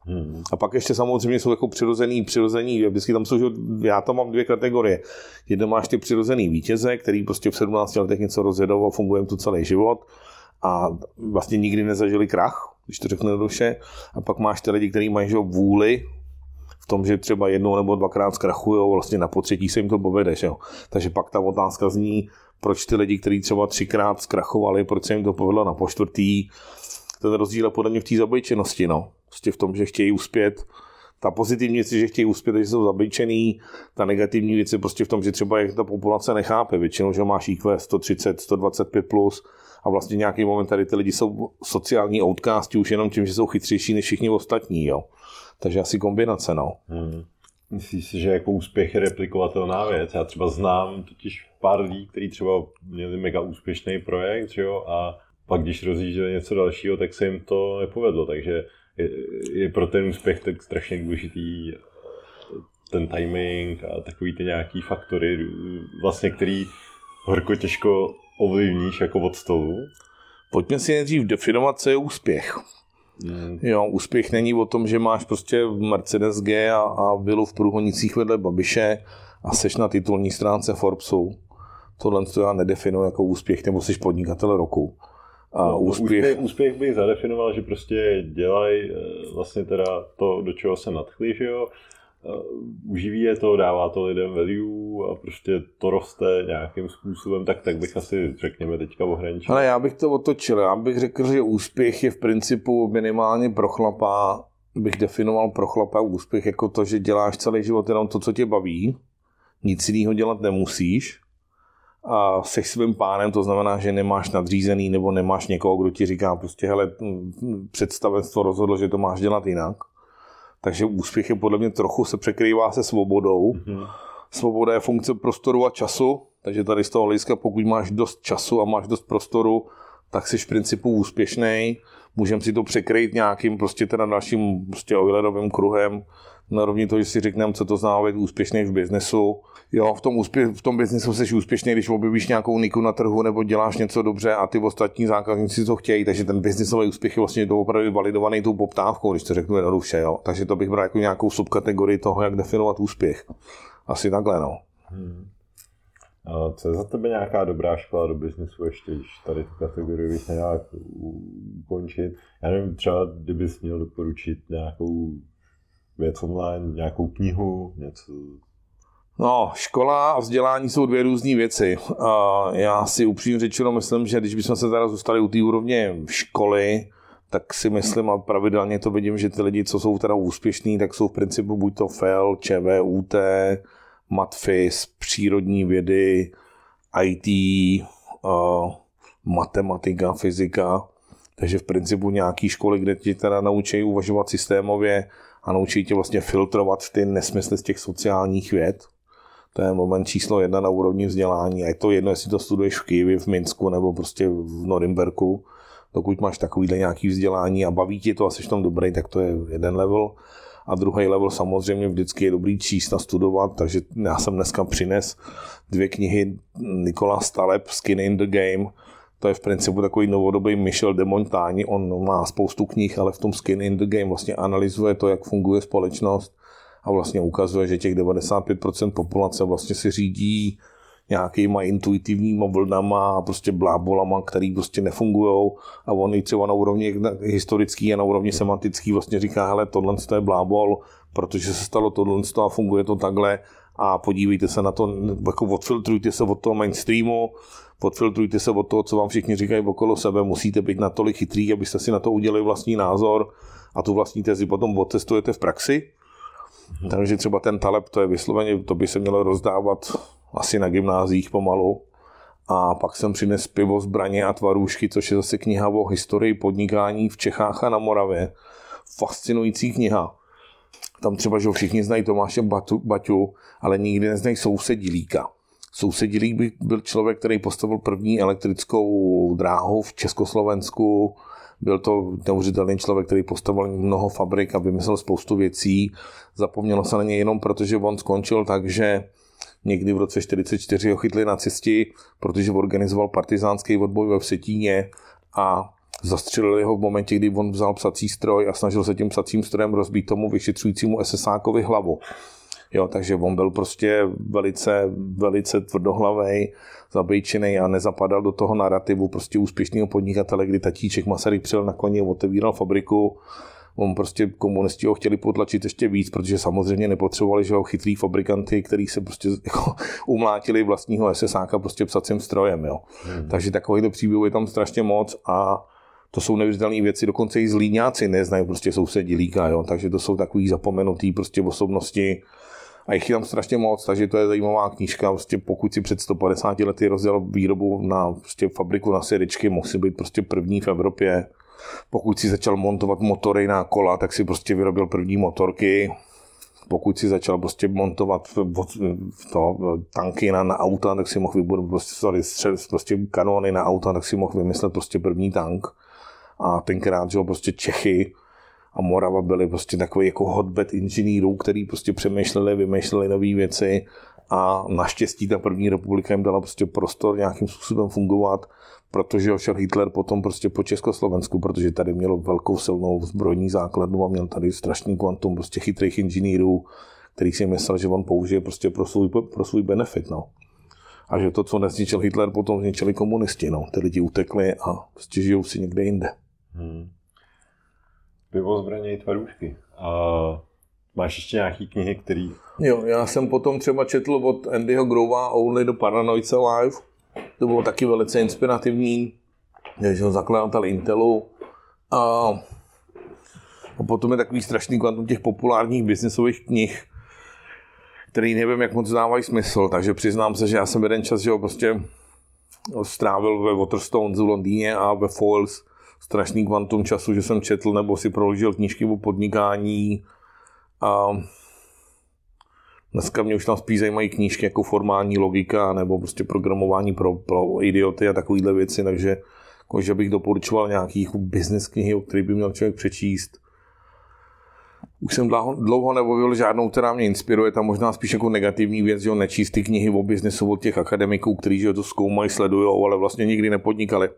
Hmm. A pak ještě samozřejmě jsou jako přirozený, přirozený, vždycky tam jsou, že já tam mám dvě kategorie. Jedno máš ty přirozený vítěze, který prostě v 17 letech něco rozjedou a funguje tu celý život a vlastně nikdy nezažili krach, když to řeknu duše. A pak máš ty lidi, kteří mají že, vůli v tom, že třeba jednou nebo dvakrát zkrachují, vlastně na potřetí se jim to povede. Že? Takže pak ta otázka zní, proč ty lidi, kteří třeba třikrát zkrachovali, proč se jim to povedlo na poštvrtý. Ten rozdíl je podle mě v té zabojčenosti. No. Prostě v tom, že chtějí uspět. Ta pozitivní věc je, že chtějí uspět, že jsou zabejčený. Ta negativní věc je prostě v tom, že třeba jak ta populace nechápe. Většinou, že máš IQ 130, 125 plus, a vlastně nějaký moment tady ty lidi jsou sociální outcasti už jenom tím, že jsou chytřejší než všichni ostatní, jo. Takže asi kombinace, no. Hmm. Myslíš si, že jako úspěch je replikovatelná věc? Já třeba znám totiž pár lidí, kteří třeba měli mega úspěšný projekt, že jo, a pak když rozjížděli něco dalšího, tak se jim to nepovedlo, takže je, je pro ten úspěch tak strašně důležitý ten timing a takový ty nějaký faktory, vlastně který horko těžko ovlivníš jako od stolu? Pojďme si nejdřív definovat, co je úspěch. Hmm. Jo, úspěch není o tom, že máš prostě Mercedes G a, a vilu v průhonicích vedle Babiše a seš na titulní stránce Forbesu. Tohle to já nedefinuji jako úspěch, nebo jsi podnikatel roku. A no, úspěch... úspěch... Úspěch bych zadefinoval, že prostě dělají eh, vlastně teda to, do čeho se nadchli, že jo, uživí je to, dává to lidem value a prostě to roste nějakým způsobem, tak, tak bych asi, řekněme, teďka ohraničil. Ale já bych to otočil. Já bych řekl, že úspěch je v principu minimálně pro chlapa, bych definoval pro chlapa úspěch jako to, že děláš celý život jenom to, co tě baví, nic jiného dělat nemusíš, a se svým pánem, to znamená, že nemáš nadřízený nebo nemáš někoho, kdo ti říká prostě, hele, představenstvo rozhodlo, že to máš dělat jinak takže úspěch je podle mě trochu se překrývá se svobodou. Mm-hmm. Svoboda je funkce prostoru a času, takže tady z toho hlediska, pokud máš dost času a máš dost prostoru, tak jsi v principu úspěšný. Můžeme si to překrýt nějakým prostě teda dalším prostě Eulerovým kruhem, na rovni to, že si řekneme, co to znamená být úspěšný v biznesu. Jo, v tom, úspěch, v tom biznesu jsi úspěšný, když objevíš nějakou niku na trhu nebo děláš něco dobře a ty ostatní zákazníci to chtějí, takže ten biznesový úspěch je vlastně opravdu validovaný tou poptávkou, když to řeknu jednoduše. Jo. Takže to bych bral jako nějakou subkategorii toho, jak definovat úspěch. Asi takhle, no. Hmm. Co je za tebe nějaká dobrá škola do biznesu ještě, když tady tu kategorii bych nějak ukončit? Já nevím, třeba kdybys měl doporučit nějakou věc online, nějakou knihu, něco? No, škola a vzdělání jsou dvě různé věci. Já si upřímně řečeno myslím, že když bychom se teda zůstali u té úrovně školy, tak si myslím a pravidelně to vidím, že ty lidi, co jsou teda úspěšní, tak jsou v principu buď to FEL, ČVUT, MatFis, přírodní vědy, IT, matematika, fyzika. Takže v principu nějaký školy, kde ti teda naučí uvažovat systémově, a naučí tě vlastně filtrovat ty nesmysly z těch sociálních věd. To je moment číslo jedna na úrovni vzdělání. A je to jedno, jestli to studuješ v Kyjevě, v Minsku nebo prostě v Norimberku. Dokud máš takovýhle nějaký vzdělání a baví tě to a jsi v tom dobrý, tak to je jeden level. A druhý level samozřejmě vždycky je dobrý číst a studovat, takže já jsem dneska přines dvě knihy Nikola Staleb, Skin in the Game, to je v principu takový novodobý Michel de Montagne. On má spoustu knih, ale v tom Skin in the Game vlastně analyzuje to, jak funguje společnost a vlastně ukazuje, že těch 95% populace vlastně si řídí nějakýma intuitivníma vlnama a prostě blábolama, který prostě nefungují. A on i třeba na úrovni historický a na úrovni semantický vlastně říká, hele, tohle je blábol, protože se stalo tohle a funguje to takhle. A podívejte se na to, jako odfiltrujte se od toho mainstreamu, odfiltrujte se od toho, co vám všichni říkají okolo sebe, musíte být natolik chytrý, abyste si na to udělali vlastní názor a tu vlastní tezi potom odcestujete v praxi. Hmm. Takže třeba ten taleb, to je vysloveně, to by se mělo rozdávat asi na gymnázích pomalu. A pak jsem přines pivo, zbraně a tvarůžky, což je zase kniha o historii podnikání v Čechách a na Moravě. Fascinující kniha Tam třeba, že všichni znají Tomáše Batu, Baťu, ale nikdy neznají sousedí Líka. Sousedí by byl člověk, který postavil první elektrickou dráhu v Československu, byl to neuvěřitelný člověk, který postavil mnoho fabrik a vymyslel spoustu věcí. Zapomnělo se na něj jenom proto, že on skončil tak, že někdy v roce 44 ho chytli nacisti, protože organizoval partizánský odboj ve Vsetíně a zastřelili ho v momentě, kdy on vzal psací stroj a snažil se tím psacím strojem rozbít tomu vyšetřujícímu SSákovi hlavu. Jo, takže on byl prostě velice, velice tvrdohlavý, zabejčený a nezapadal do toho narrativu prostě úspěšného podnikatele, kdy tatíček Masaryk přijel na koně, otevíral fabriku, on prostě komunisti ho chtěli potlačit ještě víc, protože samozřejmě nepotřebovali, že ho chytrý fabrikanty, který se prostě *laughs* jako umlátili vlastního SSáka prostě psacím strojem, jo. Hmm. Takže takovýchto příběhů je tam strašně moc a to jsou neuvěřitelné věci, dokonce i zlíňáci neznají prostě sousedí líka, jo. takže to jsou takový zapomenutý prostě osobnosti, a jich je tam strašně moc, takže to je zajímavá knížka. Prostě pokud si před 150 lety rozdělal výrobu na prostě fabriku na séričky, musí být prostě první v Evropě. Pokud si začal montovat motory na kola, tak si prostě vyrobil první motorky. Pokud si začal prostě montovat to, tanky na, na auta, tak si mohl vybudovat prostě, sorry, střel, prostě kanony na auta, tak si mohl vymyslet prostě první tank. A tenkrát, že prostě Čechy a Morava byly prostě takový jako hotbed inženýrů, který prostě přemýšleli, vymýšleli nové věci a naštěstí ta první republika jim dala prostě prostor nějakým způsobem fungovat, protože šel Hitler potom prostě po Československu, protože tady měl velkou silnou zbrojní základnu a měl tady strašný kvantum prostě chytrých inženýrů, který si myslel, že on použije prostě pro svůj, pro svůj benefit. No. A že to, co nezničil Hitler, potom zničili komunisti. No. Ty lidi utekli a prostě žijou si někde jinde. Hmm pivo, zbraně i tvarůžky. A máš ještě nějaký knihy, který... Jo, já jsem potom třeba četl od Andyho Grova Only the Paranoids Alive. To bylo taky velice inspirativní. Je on zakladatel Intelu. A, a potom je takový strašný kvantum těch populárních biznisových knih, který nevím, jak moc dávají smysl, takže přiznám se, že já jsem jeden čas, že ho prostě strávil ve Waterstones v Londýně a ve Foils strašný kvantum času, že jsem četl nebo si proložil knížky o podnikání a dneska mě už tam spíš zajímají knížky jako formální logika nebo prostě programování pro, pro idioty a takovéhle věci, takže jako, že bych doporučoval nějaký jako business knihy, o který by měl člověk přečíst. Už jsem dlouho, dlouho nebavil žádnou, která mě inspiruje, tam možná spíš jako negativní věc, že nečíst ty knihy o biznesu od těch akademiků, kteří že to zkoumají, sledují, ale vlastně nikdy nepodnikali.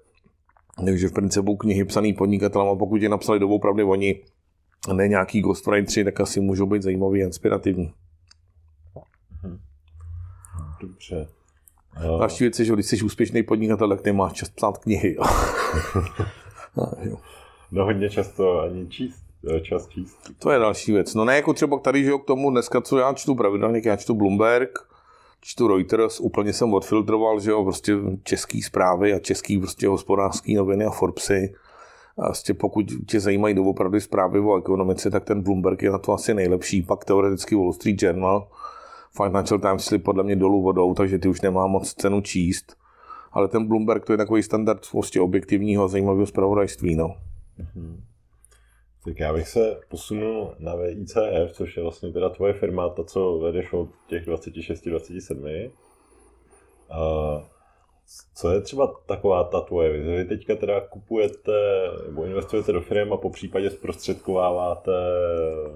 Takže v principu knihy psaný podnikatelem a pokud je napsali doopravdy oni, a ne nějaký ghostwriteri, tak asi můžou být zajímavý a inspirativní. Dobře. Další věc je, že když jsi úspěšný podnikatel, tak nemáš čas psát knihy. *laughs* no hodně často ani číst, čas číst. To je další věc. No ne jako třeba tady, že k tomu dneska, co já čtu pravidelně, já čtu Bloomberg, čtu Reuters, úplně jsem odfiltroval, že jo, prostě český zprávy a český prostě hospodářský noviny a Forbesy. A prostě pokud tě zajímají doopravdy zprávy o ekonomice, tak ten Bloomberg je na to asi nejlepší. Pak teoreticky Wall Street Journal, Financial Times šli podle mě dolů vodou, takže ty už nemá moc cenu číst. Ale ten Bloomberg to je takový standard prostě objektivního a zajímavého zpravodajství. No. Mm-hmm. Tak já bych se posunul na VICF, což je vlastně teda tvoje firma, ta, co vedeš od těch 26-27. Co je třeba taková ta tvoje vize? Vy teďka teda kupujete nebo investujete do firm a po případě zprostředkováváte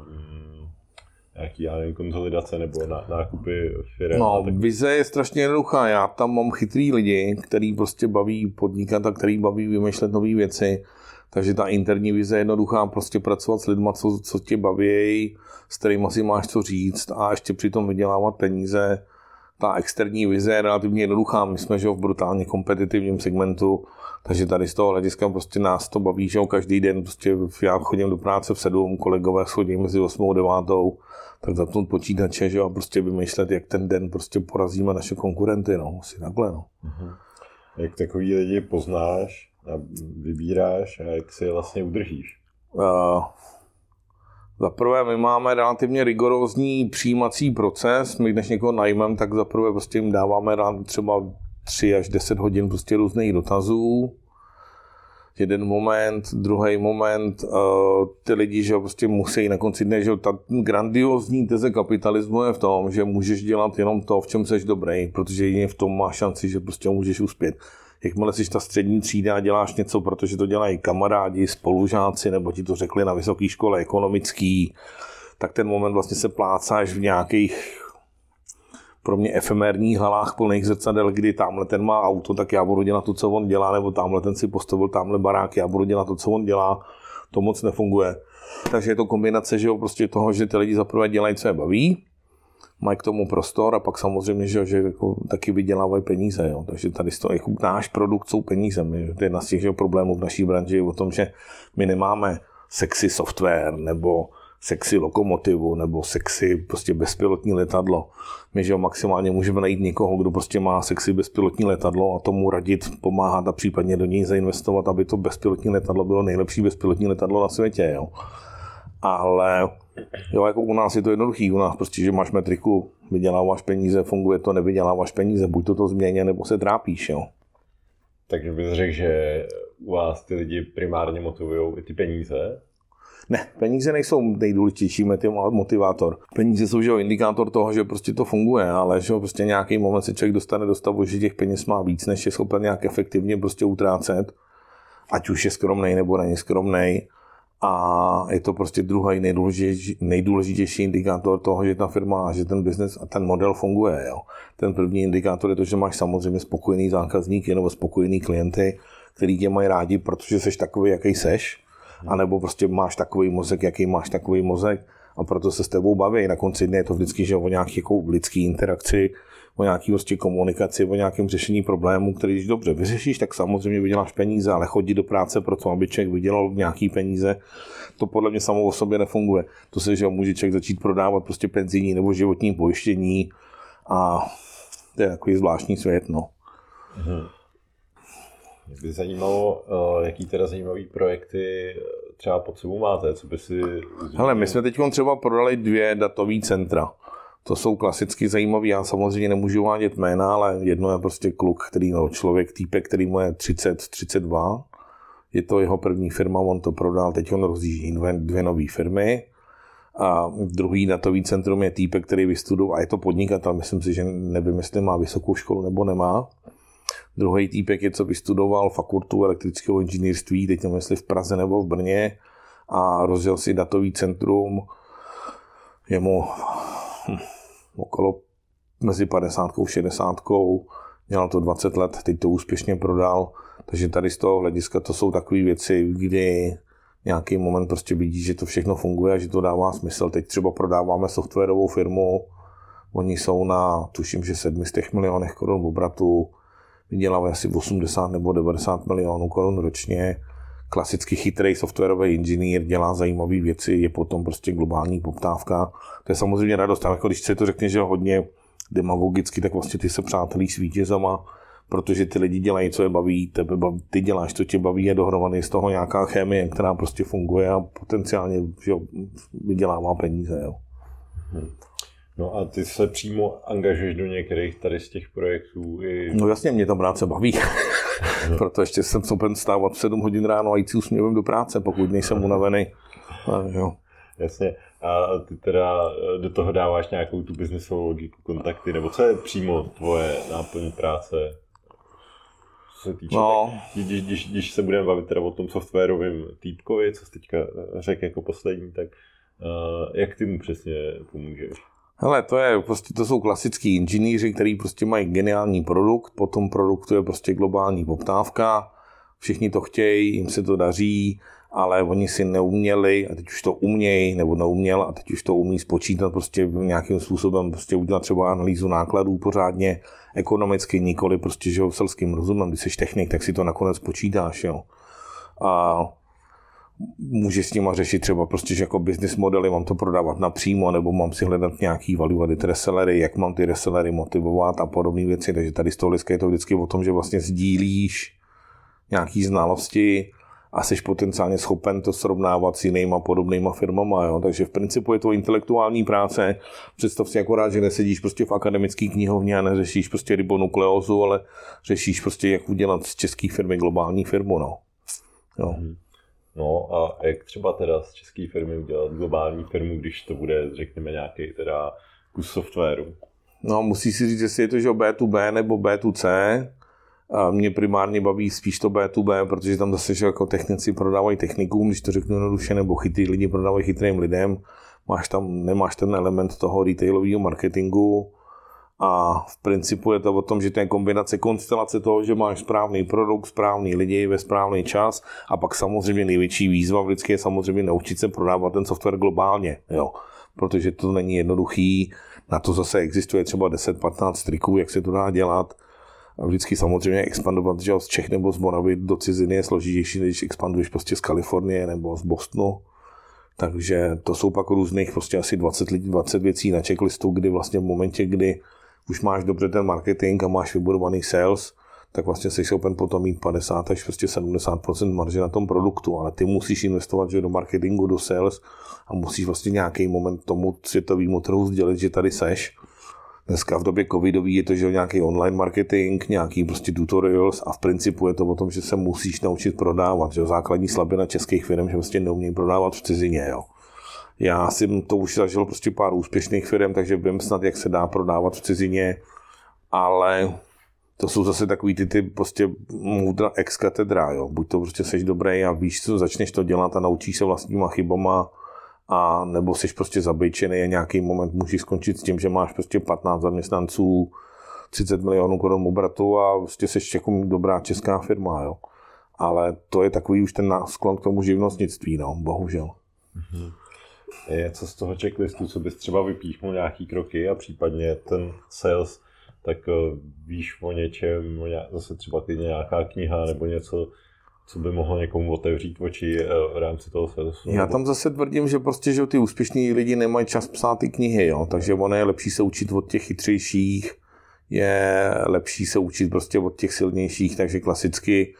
mm, nějaký, já nevím, konsolidace nebo na, nákupy firm. No, tak... vize je strašně jednoduchá. Já tam mám chytrý lidi, který prostě baví podnikat a který baví vymýšlet nové věci takže ta interní vize je jednoduchá, prostě pracovat s lidmi, co, co tě baví, s kterými si máš co říct a ještě přitom vydělávat peníze. Ta externí vize je relativně jednoduchá. My jsme že v brutálně kompetitivním segmentu, takže tady z toho hlediska prostě nás to baví, že každý den prostě já chodím do práce v sedm, kolegové chodí mezi 8 a 9, tak zapnout počítače, že a prostě vymýšlet, jak ten den prostě porazíme naše konkurenty, no, asi takhle, no. Uh-huh. Jak takový lidi poznáš, a vybíráš a jak si je vlastně udržíš? Uh, za prvé, my máme relativně rigorózní přijímací proces. My když někoho najmeme, tak za prvé prostě jim dáváme třeba 3 až 10 hodin prostě různých dotazů. jeden moment, druhý moment, uh, ty lidi, že prostě musí na konci dne, že ta grandiozní teze kapitalismu je v tom, že můžeš dělat jenom to, v čem jsi dobrý, protože jedině v tom máš šanci, že prostě můžeš uspět. Jakmile jsi ta střední třída a děláš něco, protože to dělají kamarádi, spolužáci, nebo ti to řekli na vysoké škole ekonomický, tak ten moment vlastně se plácáš v nějakých pro mě efemérních halách plných zrcadel, kdy tamhle ten má auto, tak já budu dělat to, co on dělá, nebo tamhle ten si postavil tamhle barák, já budu dělat to, co on dělá. To moc nefunguje. Takže je to kombinace že jo, prostě toho, že ty lidi zaprvé dělají, co je baví, mají k tomu prostor a pak samozřejmě, že, že jako taky vydělávají peníze. Jo. Takže tady to, jako náš produkt jsou peníze. My, to je jedna z těch problémů v naší branži o tom, že my nemáme sexy software nebo sexy lokomotivu nebo sexy prostě bezpilotní letadlo. My, že maximálně můžeme najít někoho, kdo prostě má sexy bezpilotní letadlo a tomu radit, pomáhat a případně do něj zainvestovat, aby to bezpilotní letadlo bylo nejlepší bezpilotní letadlo na světě. Jo. Ale jo, jako u nás je to jednoduchý, u nás prostě, že máš metriku, vyděláváš peníze, funguje to, nevyděláváš peníze, buď to to změně, nebo se trápíš. Jo. Takže bys řekl, že u vás ty lidi primárně motivují i ty peníze, ne, peníze nejsou nejdůležitější motivátor. Peníze jsou že jo, indikátor toho, že prostě to funguje, ale že jo, prostě nějaký moment se člověk dostane do stavu, že těch peněz má víc, než je schopen nějak efektivně prostě utrácet, ať už je skromný nebo není skromný. A je to prostě druhý nejdůležitější, nejdůležitější indikátor toho, že ta firma, že ten biznes a ten model funguje. Jo. Ten první indikátor je to, že máš samozřejmě spokojený zákazníky nebo spokojený klienty, který tě mají rádi, protože jsi takový, jaký seš anebo prostě máš takový mozek, jaký máš takový mozek a proto se s tebou baví. Na konci dne je to vždycky že o nějaké jako lidský interakci, o nějaké prostě komunikaci, o nějakém řešení problému, který když dobře vyřešíš, tak samozřejmě vyděláš peníze, ale chodit do práce pro to, aby člověk vydělal nějaký peníze, to podle mě samo o sobě nefunguje. To se, že může člověk začít prodávat prostě penzijní nebo životní pojištění a to je takový zvláštní svět, no. Mm-hmm. Mě by zajímalo, eh, jaký teda zajímavý projekty třeba pod sebou máte, co by si... Hele, my jsme teď třeba prodali dvě datové centra. To jsou klasicky zajímavé. Já samozřejmě nemůžu vádět jména, ale jedno je prostě kluk, který, no, člověk, týpek, který mu je 30, 32. Je to jeho první firma, on to prodal, teď on rozjíždí dvě, dvě nové firmy. A druhý datový centrum je týpek, který vystudoval, a je to podnikatel, myslím si, že nevím, jestli má vysokou školu nebo nemá Druhý týpek je, co vystudoval fakultu elektrického inženýrství, teď nevím, jestli v Praze nebo v Brně, a rozjel si datový centrum. Je mu hm, okolo mezi 50 a 60. Dělal to 20 let, teď to úspěšně prodal. Takže tady z toho hlediska to jsou takové věci, kdy nějaký moment prostě vidí, že to všechno funguje a že to dává smysl. Teď třeba prodáváme softwarovou firmu, oni jsou na, tuším, že 700 milionech korun obratu, vydělávají asi 80 nebo 90 milionů korun ročně. Klasicky chytrý softwarový inženýr dělá zajímavé věci, je potom prostě globální poptávka. To je samozřejmě radost, ale jako když se to řekne, že hodně demagogicky, tak vlastně ty se přátelí s vítězama, protože ty lidi dělají, co je baví, tebe baví, ty děláš, co tě baví, je dohromady z toho nějaká chemie, která prostě funguje a potenciálně že vydělává peníze. Jo. Hmm. No a ty se přímo angažuješ do některých tady z těch projektů? I... No jasně, mě to práce baví. *laughs* Proto ještě jsem schopen stávat v 7 hodin ráno a jít si usměvem do práce, pokud nejsem unavený. A, jo. Jasně. A ty teda do toho dáváš nějakou tu biznesovou logiku, kontakty, nebo co je přímo tvoje náplň práce? Co se týče, no. tak, když, když, když se budeme bavit teda o tom softwarovém týpkovi, co jsi teďka řekl jako poslední, tak uh, jak ty mu přesně pomůžeš? Hele, to, je, prostě, to jsou klasický inženýři, kteří prostě mají geniální produkt, po tom produktu je prostě globální poptávka, všichni to chtějí, jim se to daří, ale oni si neuměli a teď už to umějí, nebo neuměl a teď už to umí spočítat prostě nějakým způsobem, prostě udělat třeba analýzu nákladů pořádně, ekonomicky, nikoli prostě, že jo, selským rozumem, když jsi technik, tak si to nakonec počítáš, jo. A může s nima řešit třeba prostě, že jako business modely, mám to prodávat napřímo, nebo mám si hledat nějaký value added resellery, jak mám ty resellery motivovat a podobné věci. Takže tady z toho je to vždycky o tom, že vlastně sdílíš nějaký znalosti a jsi potenciálně schopen to srovnávat s jinýma podobnýma firmama. Jo? Takže v principu je to intelektuální práce. Představ si akorát, že nesedíš prostě v akademické knihovně a neřešíš prostě ribonukleózu, ale řešíš prostě, jak udělat z české firmy globální firmu. No. Jo. No a jak třeba teda z české firmy udělat globální firmu, když to bude, řekněme, nějaký teda kus softwaru? No, musí si říct, jestli je to že B2B nebo B2C. A mě primárně baví spíš to B2B, protože tam zase, že jako technici prodávají technikům, když to řeknu jednoduše, nebo chytrý lidi prodávají chytrým lidem. Máš tam, nemáš ten element toho retailového marketingu, a v principu je to o tom, že to je kombinace konstelace toho, že máš správný produkt, správný lidi ve správný čas a pak samozřejmě největší výzva vždycky je samozřejmě naučit se prodávat ten software globálně, jo. Protože to není jednoduchý, na to zase existuje třeba 10-15 triků, jak se to dá dělat. A vždycky samozřejmě expandovat že z Čech nebo z Moravy do ciziny je složitější, než expanduješ prostě z Kalifornie nebo z Bostonu. Takže to jsou pak různých prostě asi 20, lidí, 20 věcí na checklistu, kdy vlastně v momentě, kdy už máš dobře ten marketing a máš vybudovaný sales, tak vlastně jsi schopen potom mít 50 až prostě 70% marže na tom produktu, ale ty musíš investovat že do marketingu, do sales a musíš vlastně nějaký moment tomu světovému trhu sdělit, že tady seš. Dneska v době covidový je to, že nějaký online marketing, nějaký prostě tutorials a v principu je to o tom, že se musíš naučit prodávat. Že základní slabina českých firm, že vlastně neumějí prodávat v cizině. Jo. Já jsem to už zažil prostě pár úspěšných firm, takže vím snad, jak se dá prodávat v cizině, ale to jsou zase takový ty, ty prostě moudra ex katedra, jo. Buď to prostě seš dobrý a víš, co začneš to dělat a naučíš se vlastníma chybama, a nebo jsi prostě zabejčený a nějaký moment můžeš skončit s tím, že máš prostě 15 zaměstnanců, 30 milionů korun obratu a prostě jsi jako dobrá česká firma, jo. Ale to je takový už ten sklon k tomu živnostnictví, no, bohužel. Mm-hmm je co z toho checklistu, co bys třeba vypíchnul nějaký kroky a případně ten sales, tak eh, víš o něčem, zase třeba ty nějaká kniha nebo něco, co by mohlo někomu otevřít oči eh, v rámci toho salesu. Já tam zase tvrdím, že prostě, že ty úspěšní lidi nemají čas psát ty knihy, jo? takže ono je lepší se učit od těch chytřejších, je lepší se učit prostě od těch silnějších, takže klasicky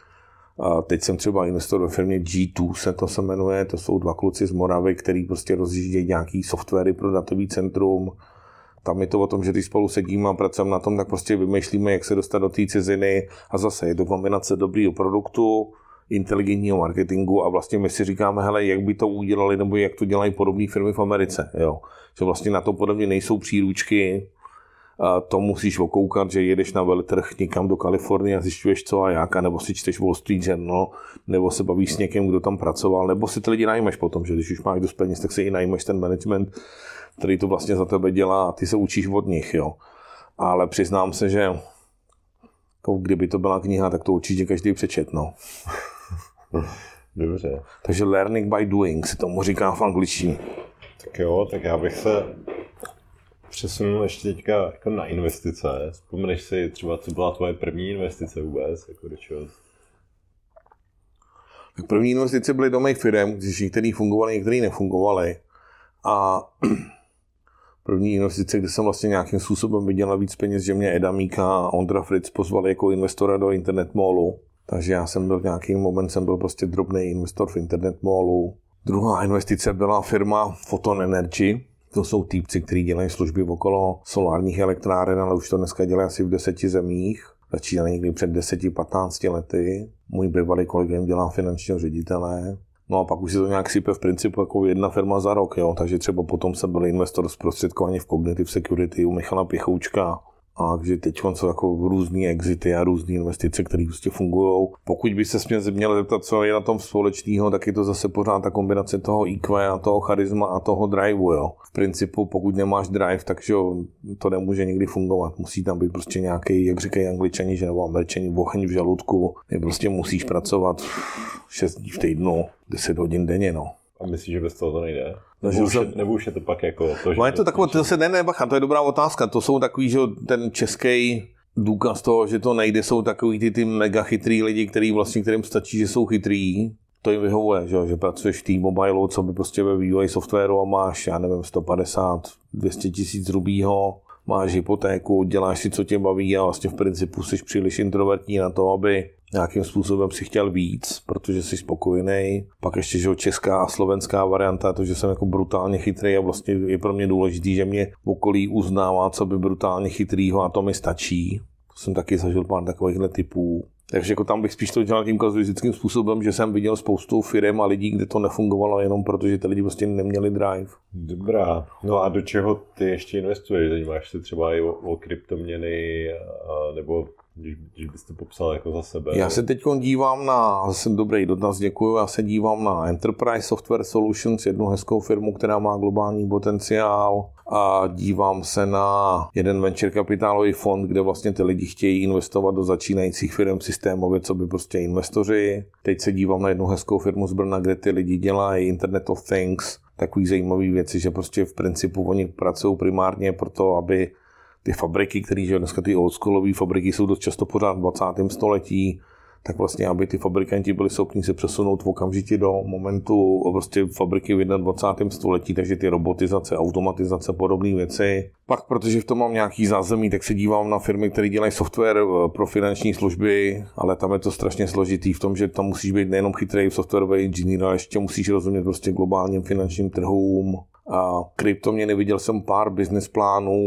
a teď jsem třeba investor ve firmě G2, se to se jmenuje, to jsou dva kluci z Moravy, který prostě rozjíždějí nějaký softwary pro datový centrum. Tam je to o tom, že když spolu sedíme a pracujeme na tom, tak prostě vymýšlíme, jak se dostat do té ciziny a zase je to kombinace dobrýho produktu, inteligentního marketingu a vlastně my si říkáme, hele, jak by to udělali nebo jak to dělají podobné firmy v Americe. Jo. Že vlastně na to podobně nejsou příručky, to musíš okoukat, že jedeš na veletrh někam do Kalifornie a zjišťuješ co a jak, nebo si čteš Wall Street Journal, nebo se bavíš s někým, kdo tam pracoval, nebo si ty lidi najmeš potom, že když už máš dost peněz, tak si i najmeš ten management, který to vlastně za tebe dělá a ty se učíš od nich, jo. Ale přiznám se, že jako kdyby to byla kniha, tak to určitě každý přečet, no. *laughs* Dobře. Takže learning by doing se tomu říká v angličtině. Tak jo, tak já bych se přesunul ještě teďka jako na investice. Vzpomeneš si třeba, co byla tvoje první investice vůbec? Jako do čeho? Tak první investice byly do mých firm, když některý fungovaly, některý nefungovaly. A *clears throat* první investice, kde jsem vlastně nějakým způsobem vydělal víc peněz, že mě Eda Míka a Ondra Fritz pozvali jako investora do Internet Mallu. Takže já jsem byl v nějaký moment, jsem byl prostě drobný investor v Internet Mallu. Druhá investice byla firma Photon Energy, to jsou týpci, kteří dělají služby okolo solárních elektráren, ale už to dneska dělají asi v deseti zemích. Začínali někdy před 10-15 lety. Můj bývalý kolega jim dělá finančního ředitele. No a pak už se to nějak sype v principu jako jedna firma za rok, jo. takže třeba potom jsem byl investor zprostředkovaný v Cognitive Security u Michala Pěchoučka, a že teď jsou jako různé exity a různé investice, které prostě fungují. Pokud by se mě měl zeptat, co je na tom společného, tak je to zase pořád ta kombinace toho IQ a toho charisma a toho driveu. Jo. V principu, pokud nemáš drive, takže to nemůže nikdy fungovat. Musí tam být prostě nějaký, jak říkají angličani, že nebo američani, oheň v žaludku. Je prostě musíš pracovat 6 dní v týdnu, 10 hodin denně. No. A myslíš, že bez toho to nejde? Nebo už, je, nebo už je to pak jako to, že... No je to takové, to se ne, ne, bacha, to je dobrá otázka. To jsou takový, že ten český důkaz toho, že to nejde, jsou takový ty, ty mega chytrý lidi, který vlastně, kterým stačí, že jsou chytrý, to jim vyhovuje, že, že pracuješ v T-Mobile, co by prostě ve vývoji softwaru a máš, já nevím, 150, 200 tisíc rubího, máš hypotéku, děláš si, co tě baví a vlastně v principu jsi příliš introvertní na to, aby nějakým způsobem si chtěl víc, protože jsi spokojený. Pak ještě, že česká a slovenská varianta, to, že jsem jako brutálně chytrý a vlastně je pro mě důležitý, že mě okolí uznává, co by brutálně chytrýho a to mi stačí. To jsem taky zažil pár takovýchhle typů. Takže jako tam bych spíš to dělal tím kazuistickým způsobem, že jsem viděl spoustu firm a lidí, kde to nefungovalo jenom proto, že ty lidi prostě neměli drive. Dobrá. No a do čeho ty ještě investuješ? Zajímáš se třeba i o, o kryptoměny nebo když, když byste popsal jako za sebe. Já se teď dívám na, zase dobrý dotaz, děkuji, já se dívám na Enterprise Software Solutions, jednu hezkou firmu, která má globální potenciál a dívám se na jeden venture kapitálový fond, kde vlastně ty lidi chtějí investovat do začínajících firm systémově, co by prostě investoři. Teď se dívám na jednu hezkou firmu z Brna, kde ty lidi dělají Internet of Things, takový zajímavý věci, že prostě v principu oni pracují primárně pro to, aby ty fabriky, které že dneska ty oldschoolové fabriky jsou dost často pořád v 20. století, tak vlastně, aby ty fabrikanti byli schopni se přesunout v okamžitě do momentu prostě fabriky v 21. století, takže ty robotizace, automatizace, podobné věci. Pak, protože v tom mám nějaký zázemí, tak se dívám na firmy, které dělají software eh, pro finanční služby, ale tam je to strašně složitý v tom, že tam musíš být nejenom chytrý softwarový inženýr, ale ještě musíš rozumět prostě globálním finančním trhům. A kryptoměny viděl jsem pár business plánů,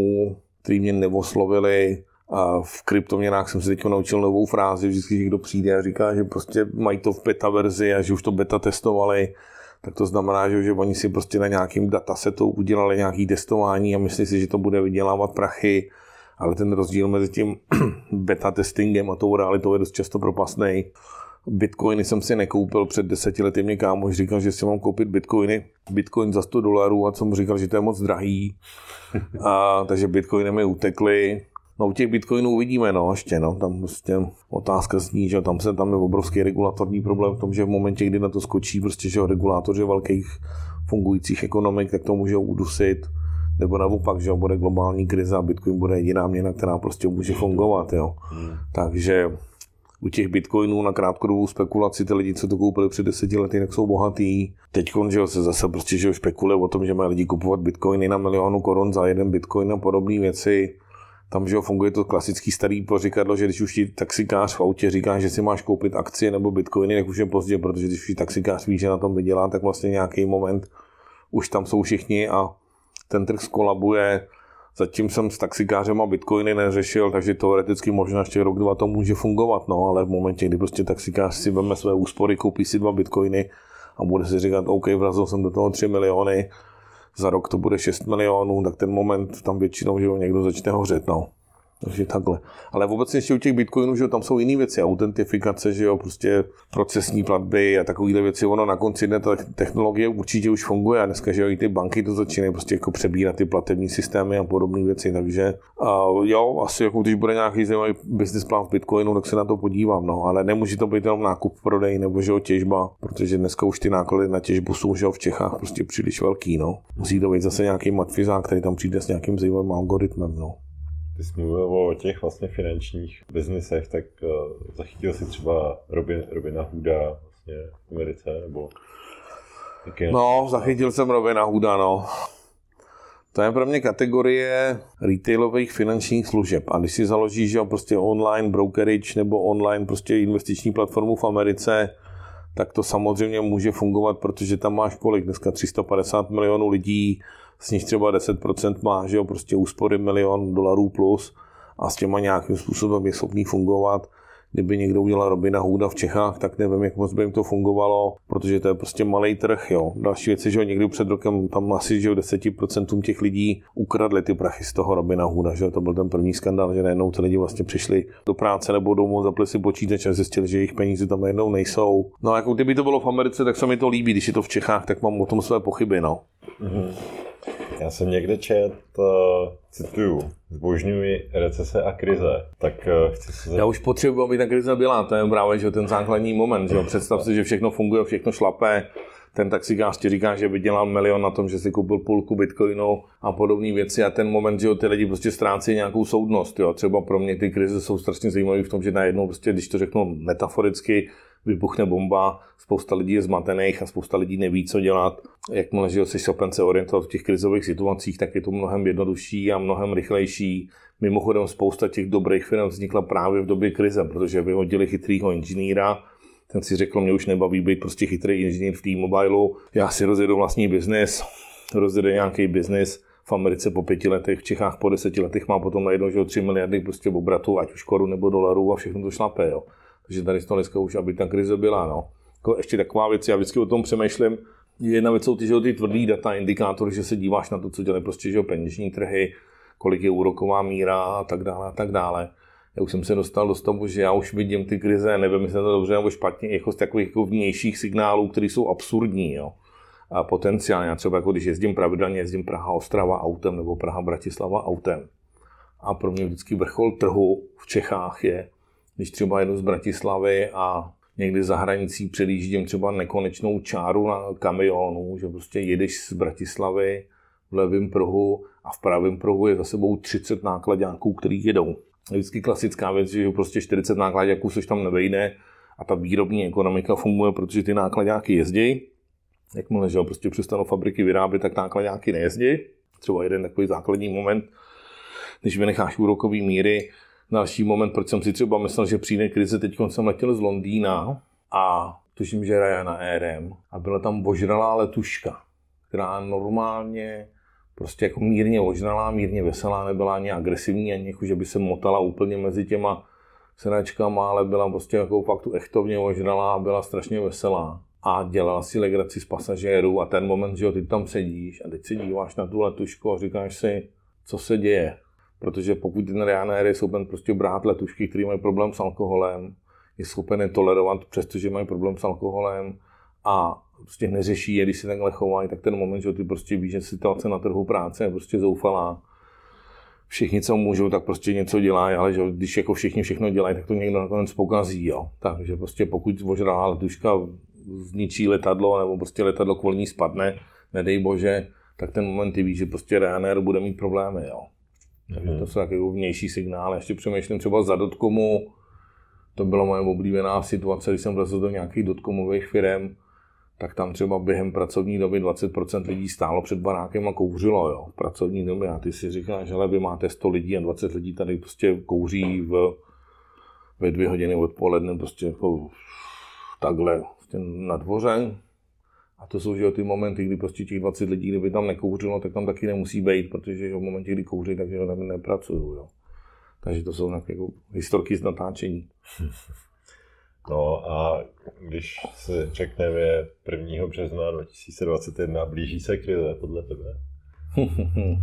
který mě neoslovili. A v kryptoměnách jsem se teď naučil novou frázi, vždycky někdo přijde a říká, že prostě mají to v beta verzi a že už to beta testovali, tak to znamená, že, že oni si prostě na nějakým datasetu udělali nějaký testování a myslí si, že to bude vydělávat prachy, ale ten rozdíl mezi tím *clears throat* beta testingem a tou realitou je dost často propastný. Bitcoiny jsem si nekoupil před deseti lety, mě kámoš říkal, že si mám koupit bitcoiny, bitcoin za 100 dolarů a co mu říkal, že to je moc drahý. A, takže bitcoiny mi utekly. No u těch bitcoinů uvidíme, no, ještě, no, tam prostě otázka zní, že tam se tam je obrovský regulatorní problém v tom, že v momentě, kdy na to skočí prostě, že regulátoři velkých fungujících ekonomik, tak to může udusit, nebo naopak, že bude globální krize a Bitcoin bude jediná měna, která prostě může fungovat, jo. Hmm. Takže u těch bitcoinů na krátkodobou spekulaci, ty lidi, co to koupili před deseti lety, tak jsou bohatý. Teď že se zase prostě že spekuluje o tom, že mají lidi kupovat bitcoiny na milionu korun za jeden bitcoin a podobné věci. Tam, že funguje to klasický starý poříkadlo, že když už ti taxikář v autě říká, že si máš koupit akcie nebo bitcoiny, tak už je pozdě, protože když už taxikář ví, že na tom vydělá, tak vlastně nějaký moment už tam jsou všichni a ten trh skolabuje Zatím jsem s taxikářem a bitcoiny neřešil, takže teoreticky možná ještě rok, dva to může fungovat, no, ale v momentě, kdy prostě taxikář si veme své úspory, koupí si dva bitcoiny a bude si říkat, OK, vrazil jsem do toho 3 miliony, za rok to bude 6 milionů, tak ten moment tam většinou, že někdo začne hořet, no. Takže takhle. Ale vůbec ještě u těch bitcoinů, že tam jsou jiné věci, autentifikace, že jo, prostě procesní platby a takovéhle věci. Ono na konci dne ta technologie určitě už funguje a dneska, že jo, i ty banky to začínají prostě jako přebírat ty platební systémy a podobné věci. Takže a jo, asi jako když bude nějaký zajímavý business plán v bitcoinu, tak se na to podívám, no. Ale nemůže to být jenom nákup, prodej nebo že jo, těžba, protože dneska už ty náklady na těžbu jsou, že jo, v Čechách prostě příliš velký, no. Musí to být zase nějaký matfizák, který tam přijde s nějakým zajímavým algoritmem, no. Ty jsi mluvil o těch vlastně finančních biznisech, tak uh, zachytil si třeba Robin, Robina Hooda vlastně v Americe, nebo Taky No, zachytil jsem Robina Hooda, no. To je pro mě kategorie retailových finančních služeb. A když si založíš že prostě online brokerage nebo online prostě investiční platformu v Americe, tak to samozřejmě může fungovat, protože tam máš kolik? Dneska 350 milionů lidí, z nich třeba 10% má, že jo, prostě úspory milion dolarů plus a s těma nějakým způsobem je schopný fungovat. Kdyby někdo udělal Robina Hooda v Čechách, tak nevím, jak moc by jim to fungovalo, protože to je prostě malý trh. Jo. Další věc je, že někdy před rokem tam asi že 10% těch lidí ukradli ty prachy z toho Robina Hooda. Že to byl ten první skandál, že najednou ty lidi vlastně přišli do práce nebo domů, zapli si počítač a zjistili, že jejich peníze tam najednou nejsou. No jako kdyby to bylo v Americe, tak se mi to líbí, když je to v Čechách, tak mám o tom své pochyby. No. Mm-hmm. Já jsem někde čet, uh, cituju, zbožňuji recese a krize, tak uh, chci se... Já už potřebuji, aby ta krize byla, to je právě že ten základní moment. Že? Představ si, že všechno funguje, všechno šlape, ten taxikář ti říká, že vydělal milion na tom, že si koupil půlku bitcoinu a podobné věci a ten moment, že jo, ty lidi prostě ztrácí nějakou soudnost. Jo. Třeba pro mě ty krize jsou strašně zajímavé v tom, že najednou, prostě, když to řeknu metaforicky, vybuchne bomba, spousta lidí je zmatených a spousta lidí neví, co dělat. Jakmile že jsi schopen se orientovat v těch krizových situacích, tak je to mnohem jednodušší a mnohem rychlejší. Mimochodem spousta těch dobrých firm vznikla právě v době krize, protože vyhodili chytrýho inženýra, ten si řekl, mě už nebaví být prostě chytrý inženýr v T-Mobileu, já si rozjedu vlastní biznis, rozjede nějaký biznis, v Americe po pěti letech, v Čechách po deseti letech má potom najednou že 3 miliardy prostě obratu, ať už korun nebo dolarů a všechno to šlape. Jo. Takže tady z toho dneska už, aby ta krize byla. No. Jako ještě taková věc, já vždycky o tom přemýšlím, Jedna věc jsou ty, že ty tvrdý data, indikátory, že se díváš na to, co dělají prostě že peněžní trhy, kolik je úroková míra a tak dále a tak dále. Já už jsem se dostal do stavu, že já už vidím ty krize, nevím, jestli to dobře nebo špatně, jako z takových jako vnějších signálů, které jsou absurdní. Jo. A potenciálně, já třeba jako když jezdím pravidelně, jezdím Praha Ostrava autem nebo Praha Bratislava autem. A pro mě vždycky vrchol trhu v Čechách je, když třeba jedu z Bratislavy a někdy za hranicí předjíždím třeba nekonečnou čáru na kamionu, že prostě jedeš z Bratislavy v levém pruhu a v pravém pruhu je za sebou 30 nákladňáků, který jedou. Vždycky klasická věc, že prostě 40 nákladňáků což tam nevejde a ta výrobní ekonomika funguje, protože ty nákladňáky jezdí. Jakmile že prostě přestanou fabriky vyrábět, tak nákladňáky nejezdí. Třeba jeden takový základní moment, když vynecháš úrokové míry, další moment, proč jsem si třeba myslel, že přijde krize. Teď jsem letěl z Londýna a tuším, že Airem a byla tam ožralá letuška, která normálně prostě jako mírně ožralá, mírně veselá, nebyla ani agresivní, ani jako, že by se motala úplně mezi těma sedačkama, ale byla prostě jako fakt echtovně ožralá a byla strašně veselá. A dělala si legraci z pasažérů a ten moment, že jo, ty tam sedíš a teď se díváš na tu letušku a říkáš si, co se děje. Protože pokud ten Ryanair je schopen prostě brát letušky, které mají problém s alkoholem, je schopen je tolerovat, přestože mají problém s alkoholem a prostě neřeší je, když se takhle chovají, tak ten moment, že ty prostě víš, že situace na trhu práce je prostě zoufalá. Všichni, co můžou, tak prostě něco dělají, ale že když jako všichni všechno dělají, tak to někdo nakonec pokazí. Jo. Takže prostě pokud ožralá letuška zničí letadlo nebo prostě letadlo kvůli ní spadne, nedej bože, tak ten moment ty víš, že prostě Ryanair bude mít problémy. Jo. Takže to jsou takové vnější signály. Ještě přemýšlím třeba za dotkomu, to byla moje oblíbená situace, když jsem vlezl do nějakých dotkomových firm, tak tam třeba během pracovní doby 20% lidí stálo před barákem a kouřilo jo, v pracovní době. A ty si říkáš, že vy máte 100 lidí a 20 lidí tady prostě kouří v, ve dvě hodiny odpoledne prostě jako takhle prostě na dvoře, a to jsou že, ty momenty, kdy prostě těch 20 lidí, kdyby tam nekouřilo, tak tam taky nemusí být, protože že, v momentě, kdy kouří, takže tam nepracují. Jo. Takže to jsou nějaké jako historky z natáčení. *laughs* No a když se řekneme 1. března 2021, blíží se krize podle tebe? *laughs*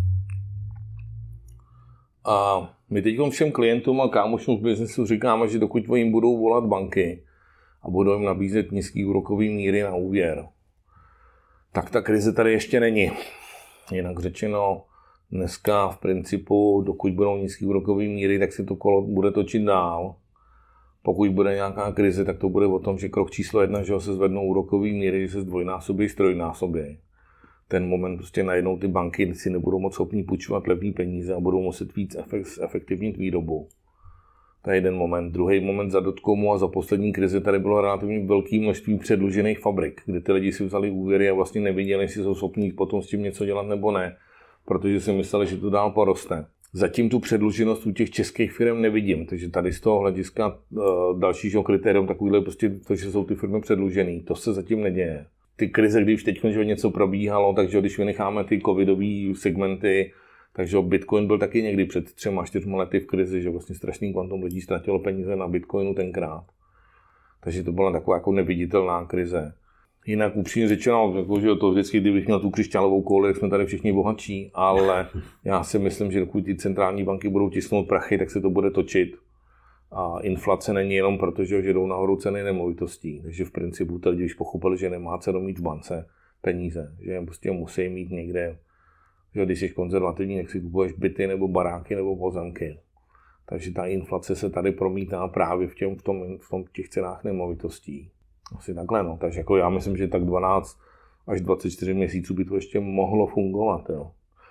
a my teď všem klientům a kámošům v biznesu říkáme, že dokud jim budou volat banky a budou jim nabízet nízký úrokový míry na úvěr, tak ta krize tady ještě není. Jinak řečeno, dneska v principu, dokud budou nízké úrokové míry, tak se to kolo bude točit dál. Pokud bude nějaká krize, tak to bude o tom, že krok číslo jedna, že se zvednou úrokové míry, že se zdvojnásobí, strojnásobí. Ten moment prostě najednou ty banky si nebudou moc schopní půjčovat levné peníze a budou muset víc efektivnit výrobu. To je jeden moment. Druhý moment za dotkomu a za poslední krizi tady bylo relativně velké množství předlužených fabrik, kde ty lidi si vzali úvěry a vlastně neviděli, jestli jsou schopní potom s tím něco dělat nebo ne, protože si mysleli, že to dál poroste. Zatím tu předluženost u těch českých firm nevidím, takže tady z toho hlediska uh, dalšího kritérium takovýhle prostě to, že jsou ty firmy předlužené, to se zatím neděje. Ty krize, když teď něco probíhalo, takže když vynecháme ty covidové segmenty, takže Bitcoin byl taky někdy před třema, čtyřma lety v krizi, že vlastně strašný kvantum lidí ztratilo peníze na Bitcoinu tenkrát. Takže to byla taková jako neviditelná krize. Jinak upřímně řečeno, jako, že to vždycky, kdybych měl tu křišťálovou kouli, jsme tady všichni bohatší, ale *laughs* já si myslím, že dokud ty centrální banky budou tisknout prachy, tak se to bude točit. A inflace není jenom proto, že jdou nahoru ceny nemovitostí. Takže v principu tady, když pochopili, že nemá cenu mít v bance peníze, že prostě musí mít někde že když jsi konzervativní, tak si kupuješ byty nebo baráky nebo pozemky. Takže ta inflace se tady promítá právě v, těm, v, tom, v tom těch cenách nemovitostí. Asi takhle, no. Takže jako já myslím, že tak 12 až 24 měsíců by to ještě mohlo fungovat, jo.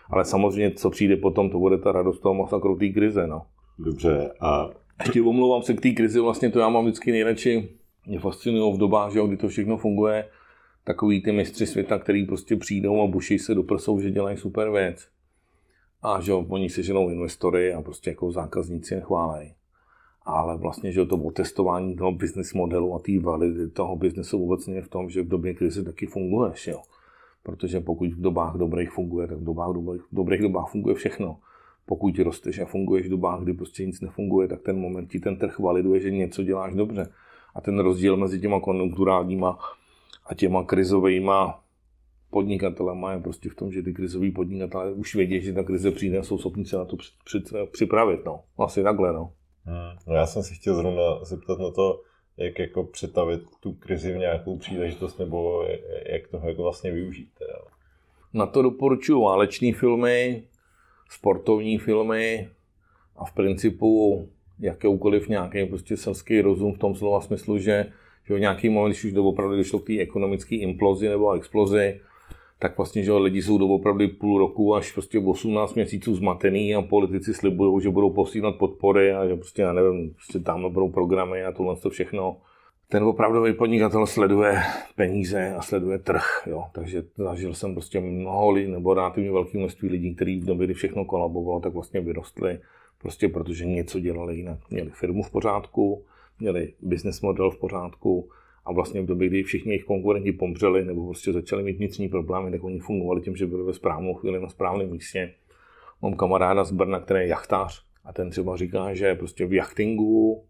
Ale samozřejmě, co přijde potom, to bude ta radost toho masakru té krize, no. Dobře, a... Ještě omlouvám se k té krizi, vlastně to já mám vždycky nejradši, mě fascinují v dobách, že jo, kdy to všechno funguje, takový ty mistři světa, který prostě přijdou a buší se do prsou, že dělají super věc. A že oni si ženou investory a prostě jako zákazníci je chválej. Ale vlastně, že to otestování toho business modelu a té validity toho biznesu obecně je v tom, že v době krize taky funguješ, jo. Protože pokud v dobách dobrých funguje, tak v dobách dobrých, v dobrých dobách funguje všechno. pokud rosteš a funguješ v dobách, kdy prostě nic nefunguje, tak ten moment ti ten trh validuje, že něco děláš dobře. A ten rozdíl mezi těma konjunkturálníma a těma krizovými podnikatelema je prostě v tom, že ty krizoví podnikatelé už vědí, že ta krize přijde a jsou schopni se na to připravit. No. Asi takhle. No. Hmm. no já jsem si chtěl zrovna zeptat na to, jak jako přetavit tu krizi v nějakou příležitost, nebo jak toho jako vlastně využít. Teda. Na to doporučuji váleční filmy, sportovní filmy a v principu jakéukoliv nějaký prostě selský rozum v tom slova smyslu, že, že nějaký moment, když už to opravdu došlo k té ekonomické implozi nebo explozi, tak vlastně, že lidi jsou opravdu půl roku až prostě 18 měsíců zmatený a politici slibují, že budou posílat podpory a že prostě, já nevím, prostě tam budou programy a tohle to všechno. Ten opravdový podnikatel sleduje peníze a sleduje trh, jo. takže zažil jsem prostě mnoho lidí, nebo relativně velké množství lidí, kteří v době, kdy všechno kolabovalo, tak vlastně vyrostli, prostě protože něco dělali jinak. Měli firmu v pořádku, měli business model v pořádku, a vlastně v době, kdy všichni jejich konkurenti pomřeli nebo prostě začali mít vnitřní problémy, tak oni fungovali tím, že byli ve správnou chvíli na správném místě. Mám kamaráda z Brna, který je jachtář a ten třeba říká, že prostě v jachtingu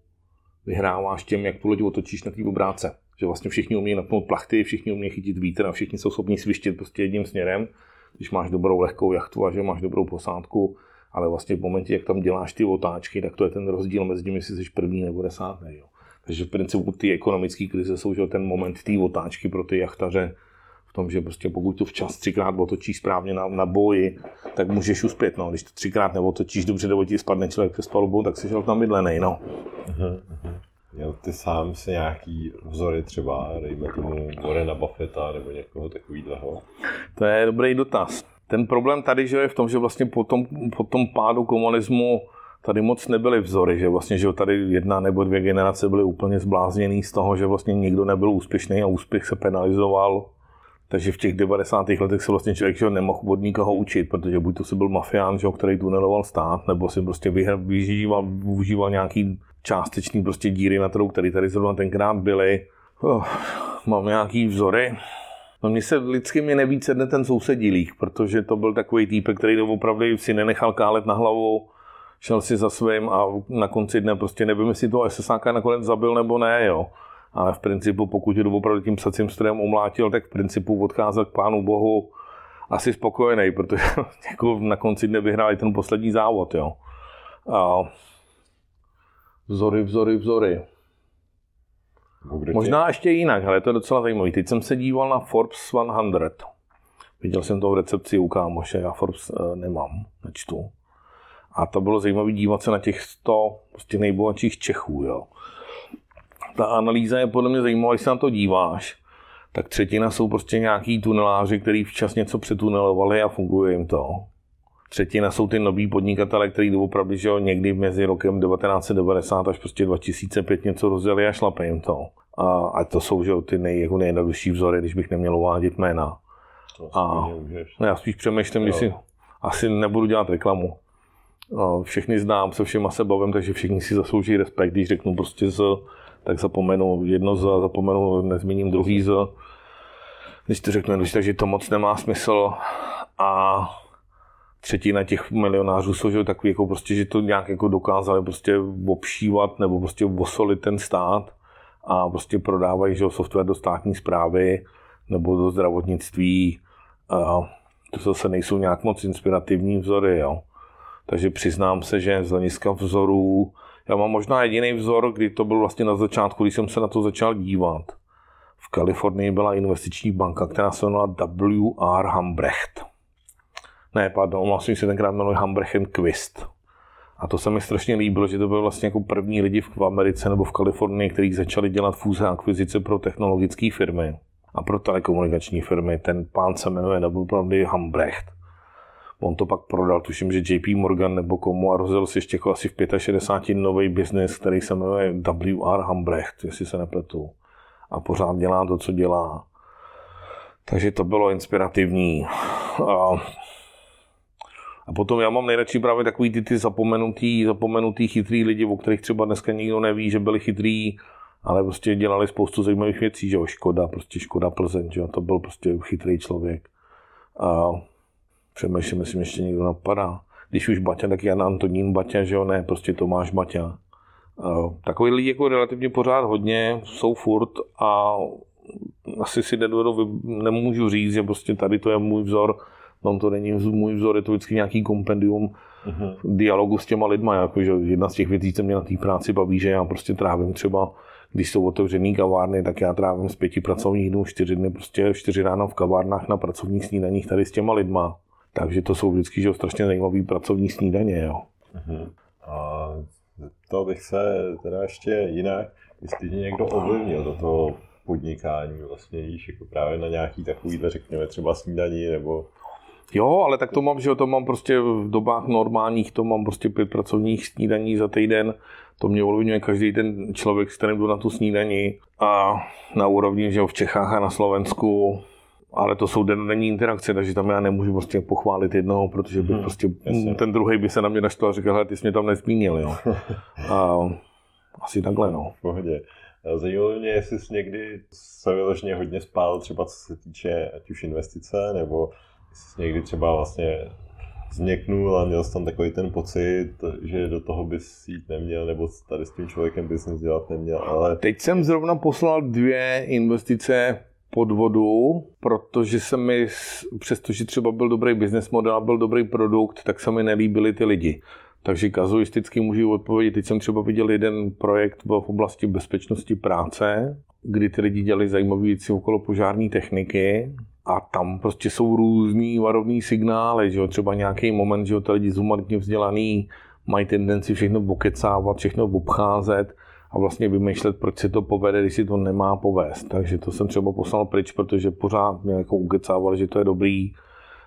vyhráváš tím, jak tu loď otočíš na té obráce. Že vlastně všichni umí napnout plachty, všichni umí chytit vítr a všichni jsou schopni svištět prostě jedním směrem, když máš dobrou lehkou jachtu a že máš dobrou posádku, ale vlastně v momentě, jak tam děláš ty otáčky, tak to je ten rozdíl mezi tím, jestli jsi první nebo desátý. Jo. Takže v principu ty ekonomické krize jsou že ten moment té otáčky pro ty jachtaře v tom, že prostě pokud to včas třikrát otočíš správně na, na boji, tak můžeš uspět. No. Když to třikrát neotočíš dobře, nebo ti spadne člověk přes palubu, tak si šel tam bydlenej. No. Uh-huh, uh-huh. Měl ty sám si nějaký vzory třeba, dejme tomu Warrena Buffetta nebo někoho takového? To je dobrý dotaz. Ten problém tady že je v tom, že vlastně po tom, po tom pádu komunismu tady moc nebyly vzory, že vlastně, že tady jedna nebo dvě generace byly úplně zblázněný z toho, že vlastně nikdo nebyl úspěšný a úspěch se penalizoval. Takže v těch 90. letech se vlastně člověk že nemohl od nikoho učit, protože buď to si byl mafián, že, který tuneloval stát, nebo si prostě využíval, využíval nějaký částečný prostě díry na trhu, které tady zrovna tenkrát byly. Oh, mám nějaký vzory. No mně se lidsky mi nevíc sedne ten sousedí lík, protože to byl takový týpek, který to opravdu si nenechal kálet na hlavu, šel si za svým a na konci dne prostě nevím, jestli toho SSáka nakonec zabil nebo ne, jo. Ale v principu, pokud je opravdu tím psacím strojem umlátil, tak v principu odcházel k pánu bohu asi spokojený, protože *laughs* jako na konci dne vyhrál i ten poslední závod, jo. A vzory, vzory, vzory. Možná ještě jinak, ale to je docela zajímavé. Teď jsem se díval na Forbes 100. Viděl jsem to v recepci u kámoše, já Forbes uh, nemám, nečtu. A to bylo zajímavé dívat se na těch 100 prostě nejbohatších Čechů. Jo. Ta analýza je podle mě zajímavá, když se na to díváš, tak třetina jsou prostě nějaký tuneláři, kteří včas něco přetunelovali a funguje jim to. Třetina jsou ty noví podnikatele, kteří opravdu že jo, někdy mezi rokem 1990 až prostě 2005 něco rozjeli a šlape jim to. A, a to jsou že jo, ty nej, jako nejjednodušší vzory, když bych neměl uvádět jména. A, no já spíš přemýšlím, když si asi nebudu dělat reklamu všechny znám, se všema se bavím, takže všichni si zaslouží respekt, když řeknu prostě z, tak zapomenu jedno z, zapomenu, nezmíním druhý z. Když to řeknu, takže to moc nemá smysl. A třetina těch milionářů jsou že takový, jako prostě, že to nějak jako dokázali prostě obšívat nebo prostě osolit ten stát a prostě prodávají že software do státní zprávy nebo do zdravotnictví. To zase nejsou nějak moc inspirativní vzory, jo. Takže přiznám se, že z hlediska vzorů, já mám možná jediný vzor, kdy to byl vlastně na začátku, když jsem se na to začal dívat. V Kalifornii byla investiční banka, která se jmenovala W.R. Hambrecht. Ne, pardon, vlastně se tenkrát jmenuje Hambrecht Quist. A to se mi strašně líbilo, že to byl vlastně jako první lidi v Americe nebo v Kalifornii, kteří začali dělat fúze a akvizice pro technologické firmy a pro telekomunikační firmy. Ten pán se jmenuje W. Hambrecht. On to pak prodal, tuším, že JP Morgan nebo komu a rozjel si ještě jako asi v 65 nový biznis, který se jmenuje WR Hambrecht, jestli se nepletu. A pořád dělá to, co dělá. Takže to bylo inspirativní. A, a potom já mám nejradši právě takový ty, ty zapomenutý, zapomenutý chytrý lidi, o kterých třeba dneska nikdo neví, že byli chytrý, ale prostě dělali spoustu zajímavých věcí, že jo, Škoda, prostě Škoda Plzeň, že jo, to byl prostě chytrý člověk. A Přemýšlím, jestli ještě někdo napadá. když už Baťa, tak Jan Antonín Baťa, že jo, ne, prostě Tomáš Baťa. Takový lidi jako relativně pořád hodně, jsou furt a asi si nedovedu, nemůžu říct, že prostě tady to je můj vzor, tam to není můj vzor, je to vždycky nějaký kompendium uh-huh. dialogu s těma lidma, jako, že jedna z těch věcí, co mě na té práci baví, že já prostě trávím třeba když jsou otevřený kavárny, tak já trávím z pěti pracovních dnů, čtyři dny, prostě čtyři ráno v kavárnách na pracovních snídaních tady s těma lidma. Takže to jsou vždycky že strašně zajímavý pracovní snídaně. Jo. Uh-huh. A to bych se teda ještě jinak, jestli tě někdo ovlivnil do toho podnikání, vlastně jíš jako právě na nějaký takovýhle, řekněme, třeba snídaní nebo Jo, ale tak to mám, že to mám prostě v dobách normálních, to mám prostě pět pracovních snídaní za týden. To mě ovlivňuje každý ten člověk, s kterým jdu na tu snídaní. A na úrovni, že v Čechách a na Slovensku ale to jsou denní interakce, takže tam já nemůžu prostě pochválit jednoho, protože bych hmm, prostě, jasně. ten druhý by se na mě naštval a říkal, ty jsi mě tam nezmínil, jo. *laughs* A asi takhle, no. V pohodě. Zajímalo mě, jestli jsi někdy se vyloženě hodně spál, třeba co se týče ať už investice, nebo někdy třeba vlastně změknul a měl jsi tam takový ten pocit, že do toho bys jít neměl, nebo tady s tím člověkem bys nic dělat neměl, ale... Teď jsem zrovna poslal dvě investice podvodu, protože se mi, přestože třeba byl dobrý business model a byl dobrý produkt, tak se mi nelíbily ty lidi. Takže kazuisticky můžu odpovědět. Teď jsem třeba viděl jeden projekt v oblasti bezpečnosti práce, kdy ty lidi dělali zajímavé věci okolo požární techniky a tam prostě jsou různý varovný signály, že jo? třeba nějaký moment, že jo, ty lidi zumartně vzdělaný mají tendenci všechno okecávat, všechno obcházet a vlastně vymýšlet, proč se to povede, když si to nemá povést. Takže to jsem třeba poslal pryč, protože pořád mě jako ukecávali, že to je dobrý,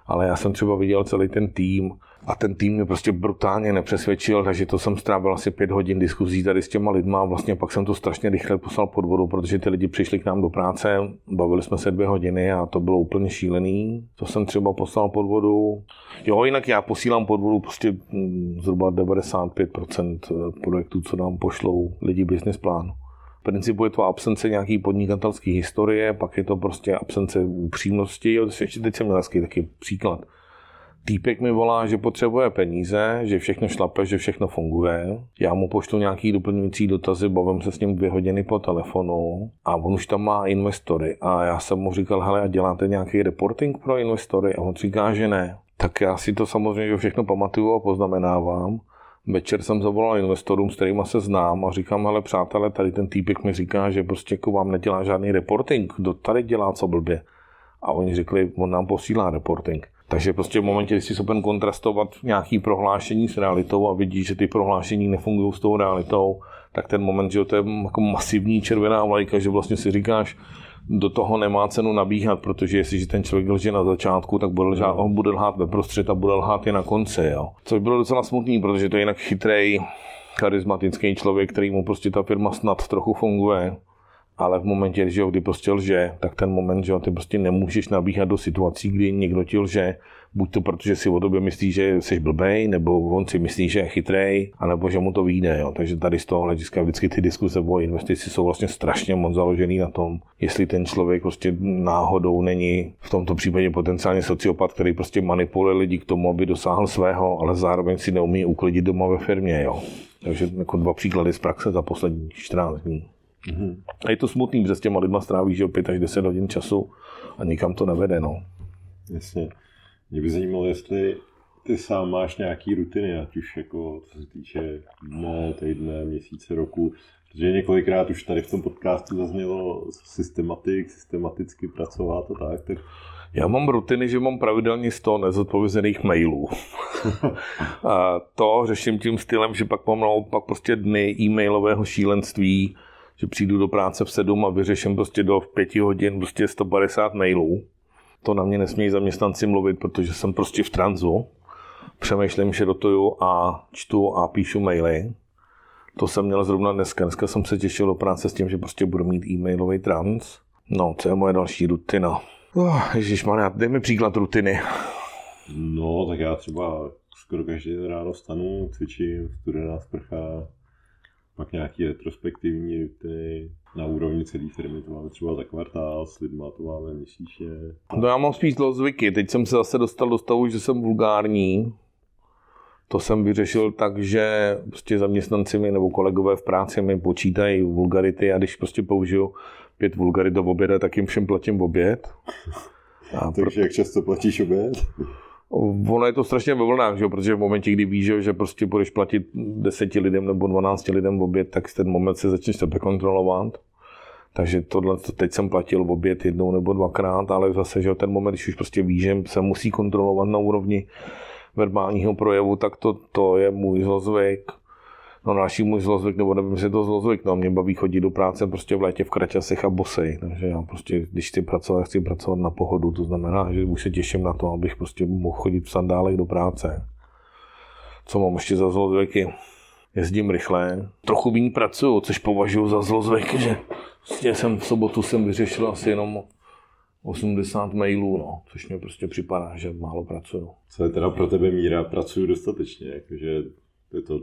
ale já jsem třeba viděl celý ten tým a ten tým mě prostě brutálně nepřesvědčil, takže to jsem strávil asi pět hodin diskuzí tady s těma lidma a vlastně pak jsem to strašně rychle poslal pod vodu, protože ty lidi přišli k nám do práce, bavili jsme se dvě hodiny a to bylo úplně šílený. To jsem třeba poslal pod vodu. Jo, jinak já posílám pod vodu prostě mm, zhruba 95% projektů, co nám pošlou lidi business plánu. V principu je to absence nějaký podnikatelské historie, pak je to prostě absence upřímnosti. Jo, teď jsem měl taky příklad Týpek mi volá, že potřebuje peníze, že všechno šlape, že všechno funguje. Já mu pošlu nějaký doplňující dotazy, bavím se s ním dvě hodiny po telefonu a on už tam má investory. A já jsem mu říkal, hele, a děláte nějaký reporting pro investory? A on říká, že ne. Tak já si to samozřejmě všechno pamatuju a poznamenávám. Večer jsem zavolal investorům, s kterými se znám a říkám, ale přátelé, tady ten týpek mi říká, že prostě jako vám nedělá žádný reporting, kdo tady dělá co blbě. A oni řekli, on nám posílá reporting. Takže prostě v momentě, kdy jsi schopen kontrastovat nějaký prohlášení s realitou a vidíš, že ty prohlášení nefungují s tou realitou, tak ten moment, že to je jako masivní červená vlajka, že vlastně si říkáš, do toho nemá cenu nabíhat, protože jestliže ten člověk lže na začátku, tak bude lhát, on bude lhát ve prostřed a bude lhát i na konci. Jo. Což bylo docela smutný, protože to je jinak chytrý, charismatický člověk, který mu prostě ta firma snad trochu funguje ale v momentě, že jo, kdy prostě lže, tak ten moment, že jo, ty prostě nemůžeš nabíhat do situací, kdy někdo ti lže, buď to protože si o tobě myslí, že jsi blbej, nebo on si myslí, že je chytrej, anebo že mu to vyjde. Jo. Takže tady z toho hlediska vždycky ty diskuse o investici jsou vlastně strašně moc založený na tom, jestli ten člověk prostě náhodou není v tomto případě potenciálně sociopat, který prostě manipuluje lidi k tomu, aby dosáhl svého, ale zároveň si neumí uklidit doma ve firmě. Jo. Takže jako dva příklady z praxe za poslední 14 dní. Mm-hmm. A je to smutný, že s těma lidma strávíš 5 až 10 hodin času a nikam to nevede. No. Jasně. Mě by zajímalo, jestli ty sám máš nějaký rutiny, ať už jako co se týče dne, týdne, měsíce, roku, protože několikrát už tady v tom podcastu zaznělo systematik, systematicky pracovat a tak, tak já mám rutiny, že mám pravidelně 100 nezodpovězených mailů. *laughs* a to řeším tím stylem, že pak mám naopak prostě dny e-mailového šílenství, že přijdu do práce v 7 a vyřeším prostě do 5 hodin prostě 150 mailů. To na mě nesmějí zaměstnanci mluvit, protože jsem prostě v tranzu. Přemýšlím, že dotuju a čtu a píšu maily. To jsem měl zrovna dneska. Dneska jsem se těšil do práce s tím, že prostě budu mít e-mailový trans. No, co je moje další rutina? Oh, Ježišmarja, dej mi příklad rutiny. No, tak já třeba skoro každý ráno stanu, cvičím, studená sprcha, pak nějaký retrospektivní rutiny na úrovni celé firmy, to máme třeba za kvartál, s lidma to máme měsíčně. No já mám spíš zvyky, teď jsem se zase dostal do stavu, že jsem vulgární, To jsem vyřešil tak, že prostě zaměstnanci mi nebo kolegové v práci mi počítají vulgarity a když prostě použiju pět vulgarit do oběda, tak jim všem platím oběd. A *laughs* Takže jak často platíš oběd? Ono je to strašně ve vlnách, že? protože v momentě, kdy víš, že prostě budeš platit deseti lidem nebo 12 lidem v oběd, tak ten moment se začneš sebe kontrolovat. Takže tohle teď jsem platil v oběd jednou nebo dvakrát, ale zase, že ten moment, když už prostě víš, že se musí kontrolovat na úrovni verbálního projevu, tak to, to je můj zlozvyk. No další můj zlozvyk, nebo nevím, jestli je to zlozvyk, no mě baví chodit do práce prostě v létě v kraťasech a bosej, takže já prostě, když chci pracovat, chci pracovat na pohodu, to znamená, že už se těším na to, abych prostě mohl chodit v sandálech do práce. Co mám ještě za zlozvyky? Jezdím rychle, trochu méně pracuju, což považuji za zlozvyk, že prostě jsem v sobotu jsem vyřešil asi jenom 80 mailů, no, což mě prostě připadá, že málo pracuju. Co je teda pro tebe míra? Pracuju dostatečně, jakože je to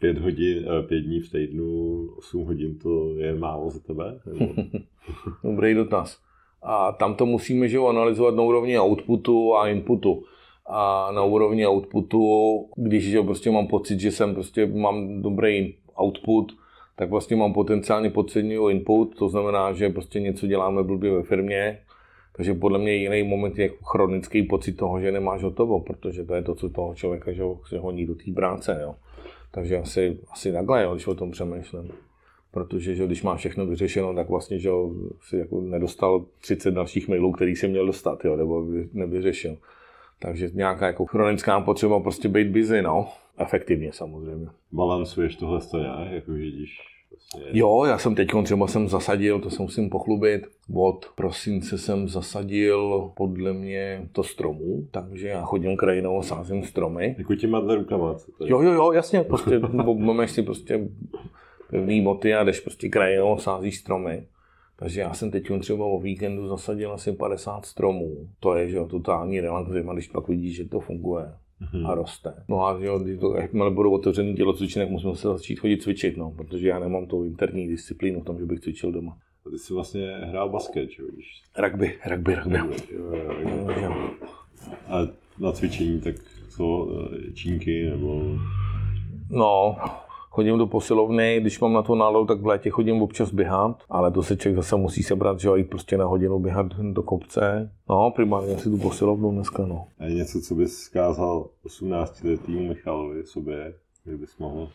pět, hodin, eh, pět dní v týdnu, 8 hodin, to je málo za tebe? *laughs* Dobrý dotaz. A tam to musíme že analyzovat na úrovni outputu a inputu. A na úrovni outputu, když že prostě mám pocit, že jsem prostě mám dobrý output, tak vlastně mám potenciálně podceňují input, to znamená, že prostě něco děláme blbě ve firmě, takže podle mě jiný moment je chronický pocit toho, že nemáš hotovo, protože to je to, co toho člověka že se honí do té práce. Jo. Takže asi, asi takhle, jo, když o tom přemýšlím. Protože že, když máš všechno vyřešeno, tak vlastně že si jako nedostal 30 dalších mailů, který si měl dostat, jo, nebo nevyřešil. Takže nějaká jako chronická potřeba prostě být busy, no. Efektivně samozřejmě. Balancuješ tohle to nějak, jako vidíš. Jo, já jsem teď třeba jsem zasadil, to se musím pochlubit, od prosince jsem zasadil podle mě to stromů, takže já chodím krajinou a sázím stromy. Jako máte rukama? Jo, jo, jo, jasně, prostě *laughs* máš si prostě pevný boty a jdeš prostě krajinou a sázíš stromy. Takže já jsem teď třeba o víkendu zasadil asi 50 stromů. To je, že jo, totální relax, když pak vidíš, že to funguje mm-hmm. a roste. No a jo, to, jakmile budou otevřený tělocvičny, tak musím se začít chodit cvičit, no, protože já nemám tu interní disciplínu v tom, že bych cvičil doma. A ty jsi vlastně hrál basket, že Když... Rugby, rugby, rugby. Jo, jo, jo, jo. A na cvičení, tak co, eh, čínky nebo... No, chodím do posilovny, když mám na to náladu, tak v létě chodím občas běhat, ale to se člověk zase musí sebrat, že jo, jít prostě na hodinu běhat do kopce. No, primárně asi tu posilovnu dneska, no. A je něco, co bys zkázal 18 letýmu Michalovi sobě, kdybys mohl?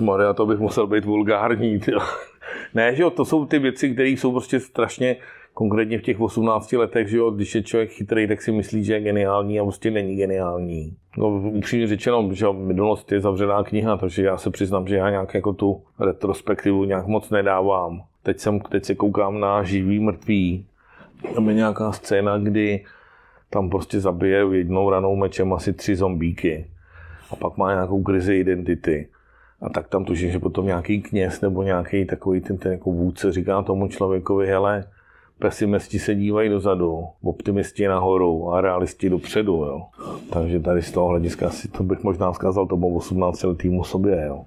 Maria, to bych musel být vulgární, tyjo. Ne, že jo, to jsou ty věci, které jsou prostě strašně konkrétně v těch 18 letech, že jo, když je člověk chytrý, tak si myslí, že je geniální a prostě není geniální. No, upřímně řečeno, že minulost je zavřená kniha, takže já se přiznám, že já nějak jako tu retrospektivu nějak moc nedávám. Teď, jsem, teď se koukám na živý mrtvý. Tam je nějaká scéna, kdy tam prostě zabije jednou ranou mečem asi tři zombíky. A pak má nějakou krizi identity. A tak tam tuším, že potom nějaký kněz nebo nějaký takový ten, ten jako vůdce říká tomu člověkovi, hele, pesimisti se dívají dozadu, optimisti nahoru a realisti dopředu. Jo. Takže tady z toho hlediska si to bych možná vzkázal tomu 18 letýmu sobě. Jo.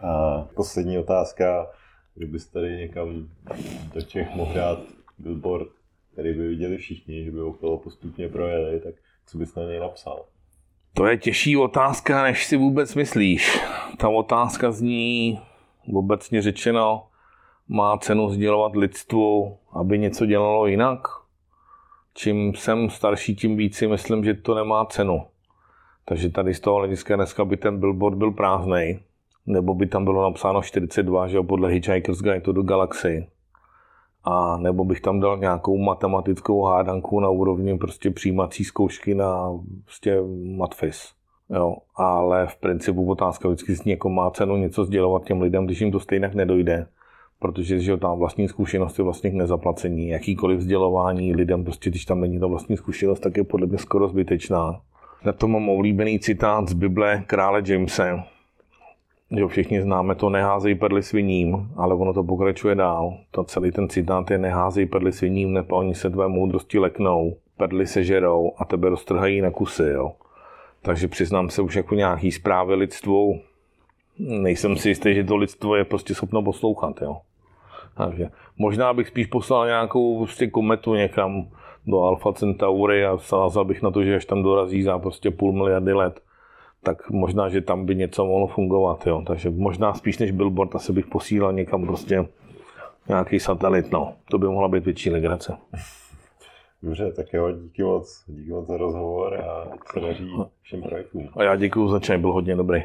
A poslední otázka, kdybyste tady někam do Čech mohl dát billboard, který by viděli všichni, že by okolo postupně projeli, tak co bys na něj napsal? To je těžší otázka, než si vůbec myslíš. Ta otázka zní obecně řečeno, má cenu sdělovat lidstvu, aby něco dělalo jinak? Čím jsem starší, tím víc si myslím, že to nemá cenu. Takže tady z toho hlediska dneska by ten billboard byl prázdný, nebo by tam bylo napsáno 42, že jo, podle Hitchhiker's Guide to the Galaxy. A nebo bych tam dal nějakou matematickou hádanku na úrovni prostě přijímací zkoušky na prostě matfis. Jo, ale v principu otázka vždycky zní, jako má cenu něco sdělovat těm lidem, když jim to stejně nedojde protože že tam vlastní zkušenost je vlastně k nezaplacení. Jakýkoliv vzdělování lidem, prostě když tam není ta vlastní zkušenost, tak je podle mě skoro zbytečná. Na to mám oblíbený citát z Bible krále Jamese. Že všichni známe to neházej perly sviním, ale ono to pokračuje dál. To celý ten citát je neházej perly sviním, nebo oni se tvé moudrosti leknou, perly se žerou a tebe roztrhají na kusy. Jo. Takže přiznám se už jako nějaký zprávy lidstvu, nejsem si jistý, že to lidstvo je prostě schopno poslouchat. Jo. Takže možná bych spíš poslal nějakou prostě kometu někam do Alfa Centauri a sázal bych na to, že až tam dorazí za prostě půl miliardy let, tak možná, že tam by něco mohlo fungovat. Jo. Takže možná spíš než billboard asi bych posílal někam prostě nějaký satelit. No. To by mohla být větší legrace. Dobře, tak jo, díky moc, díky moc za rozhovor a se daří všem projektům. A já děkuji za čaj, byl hodně dobrý.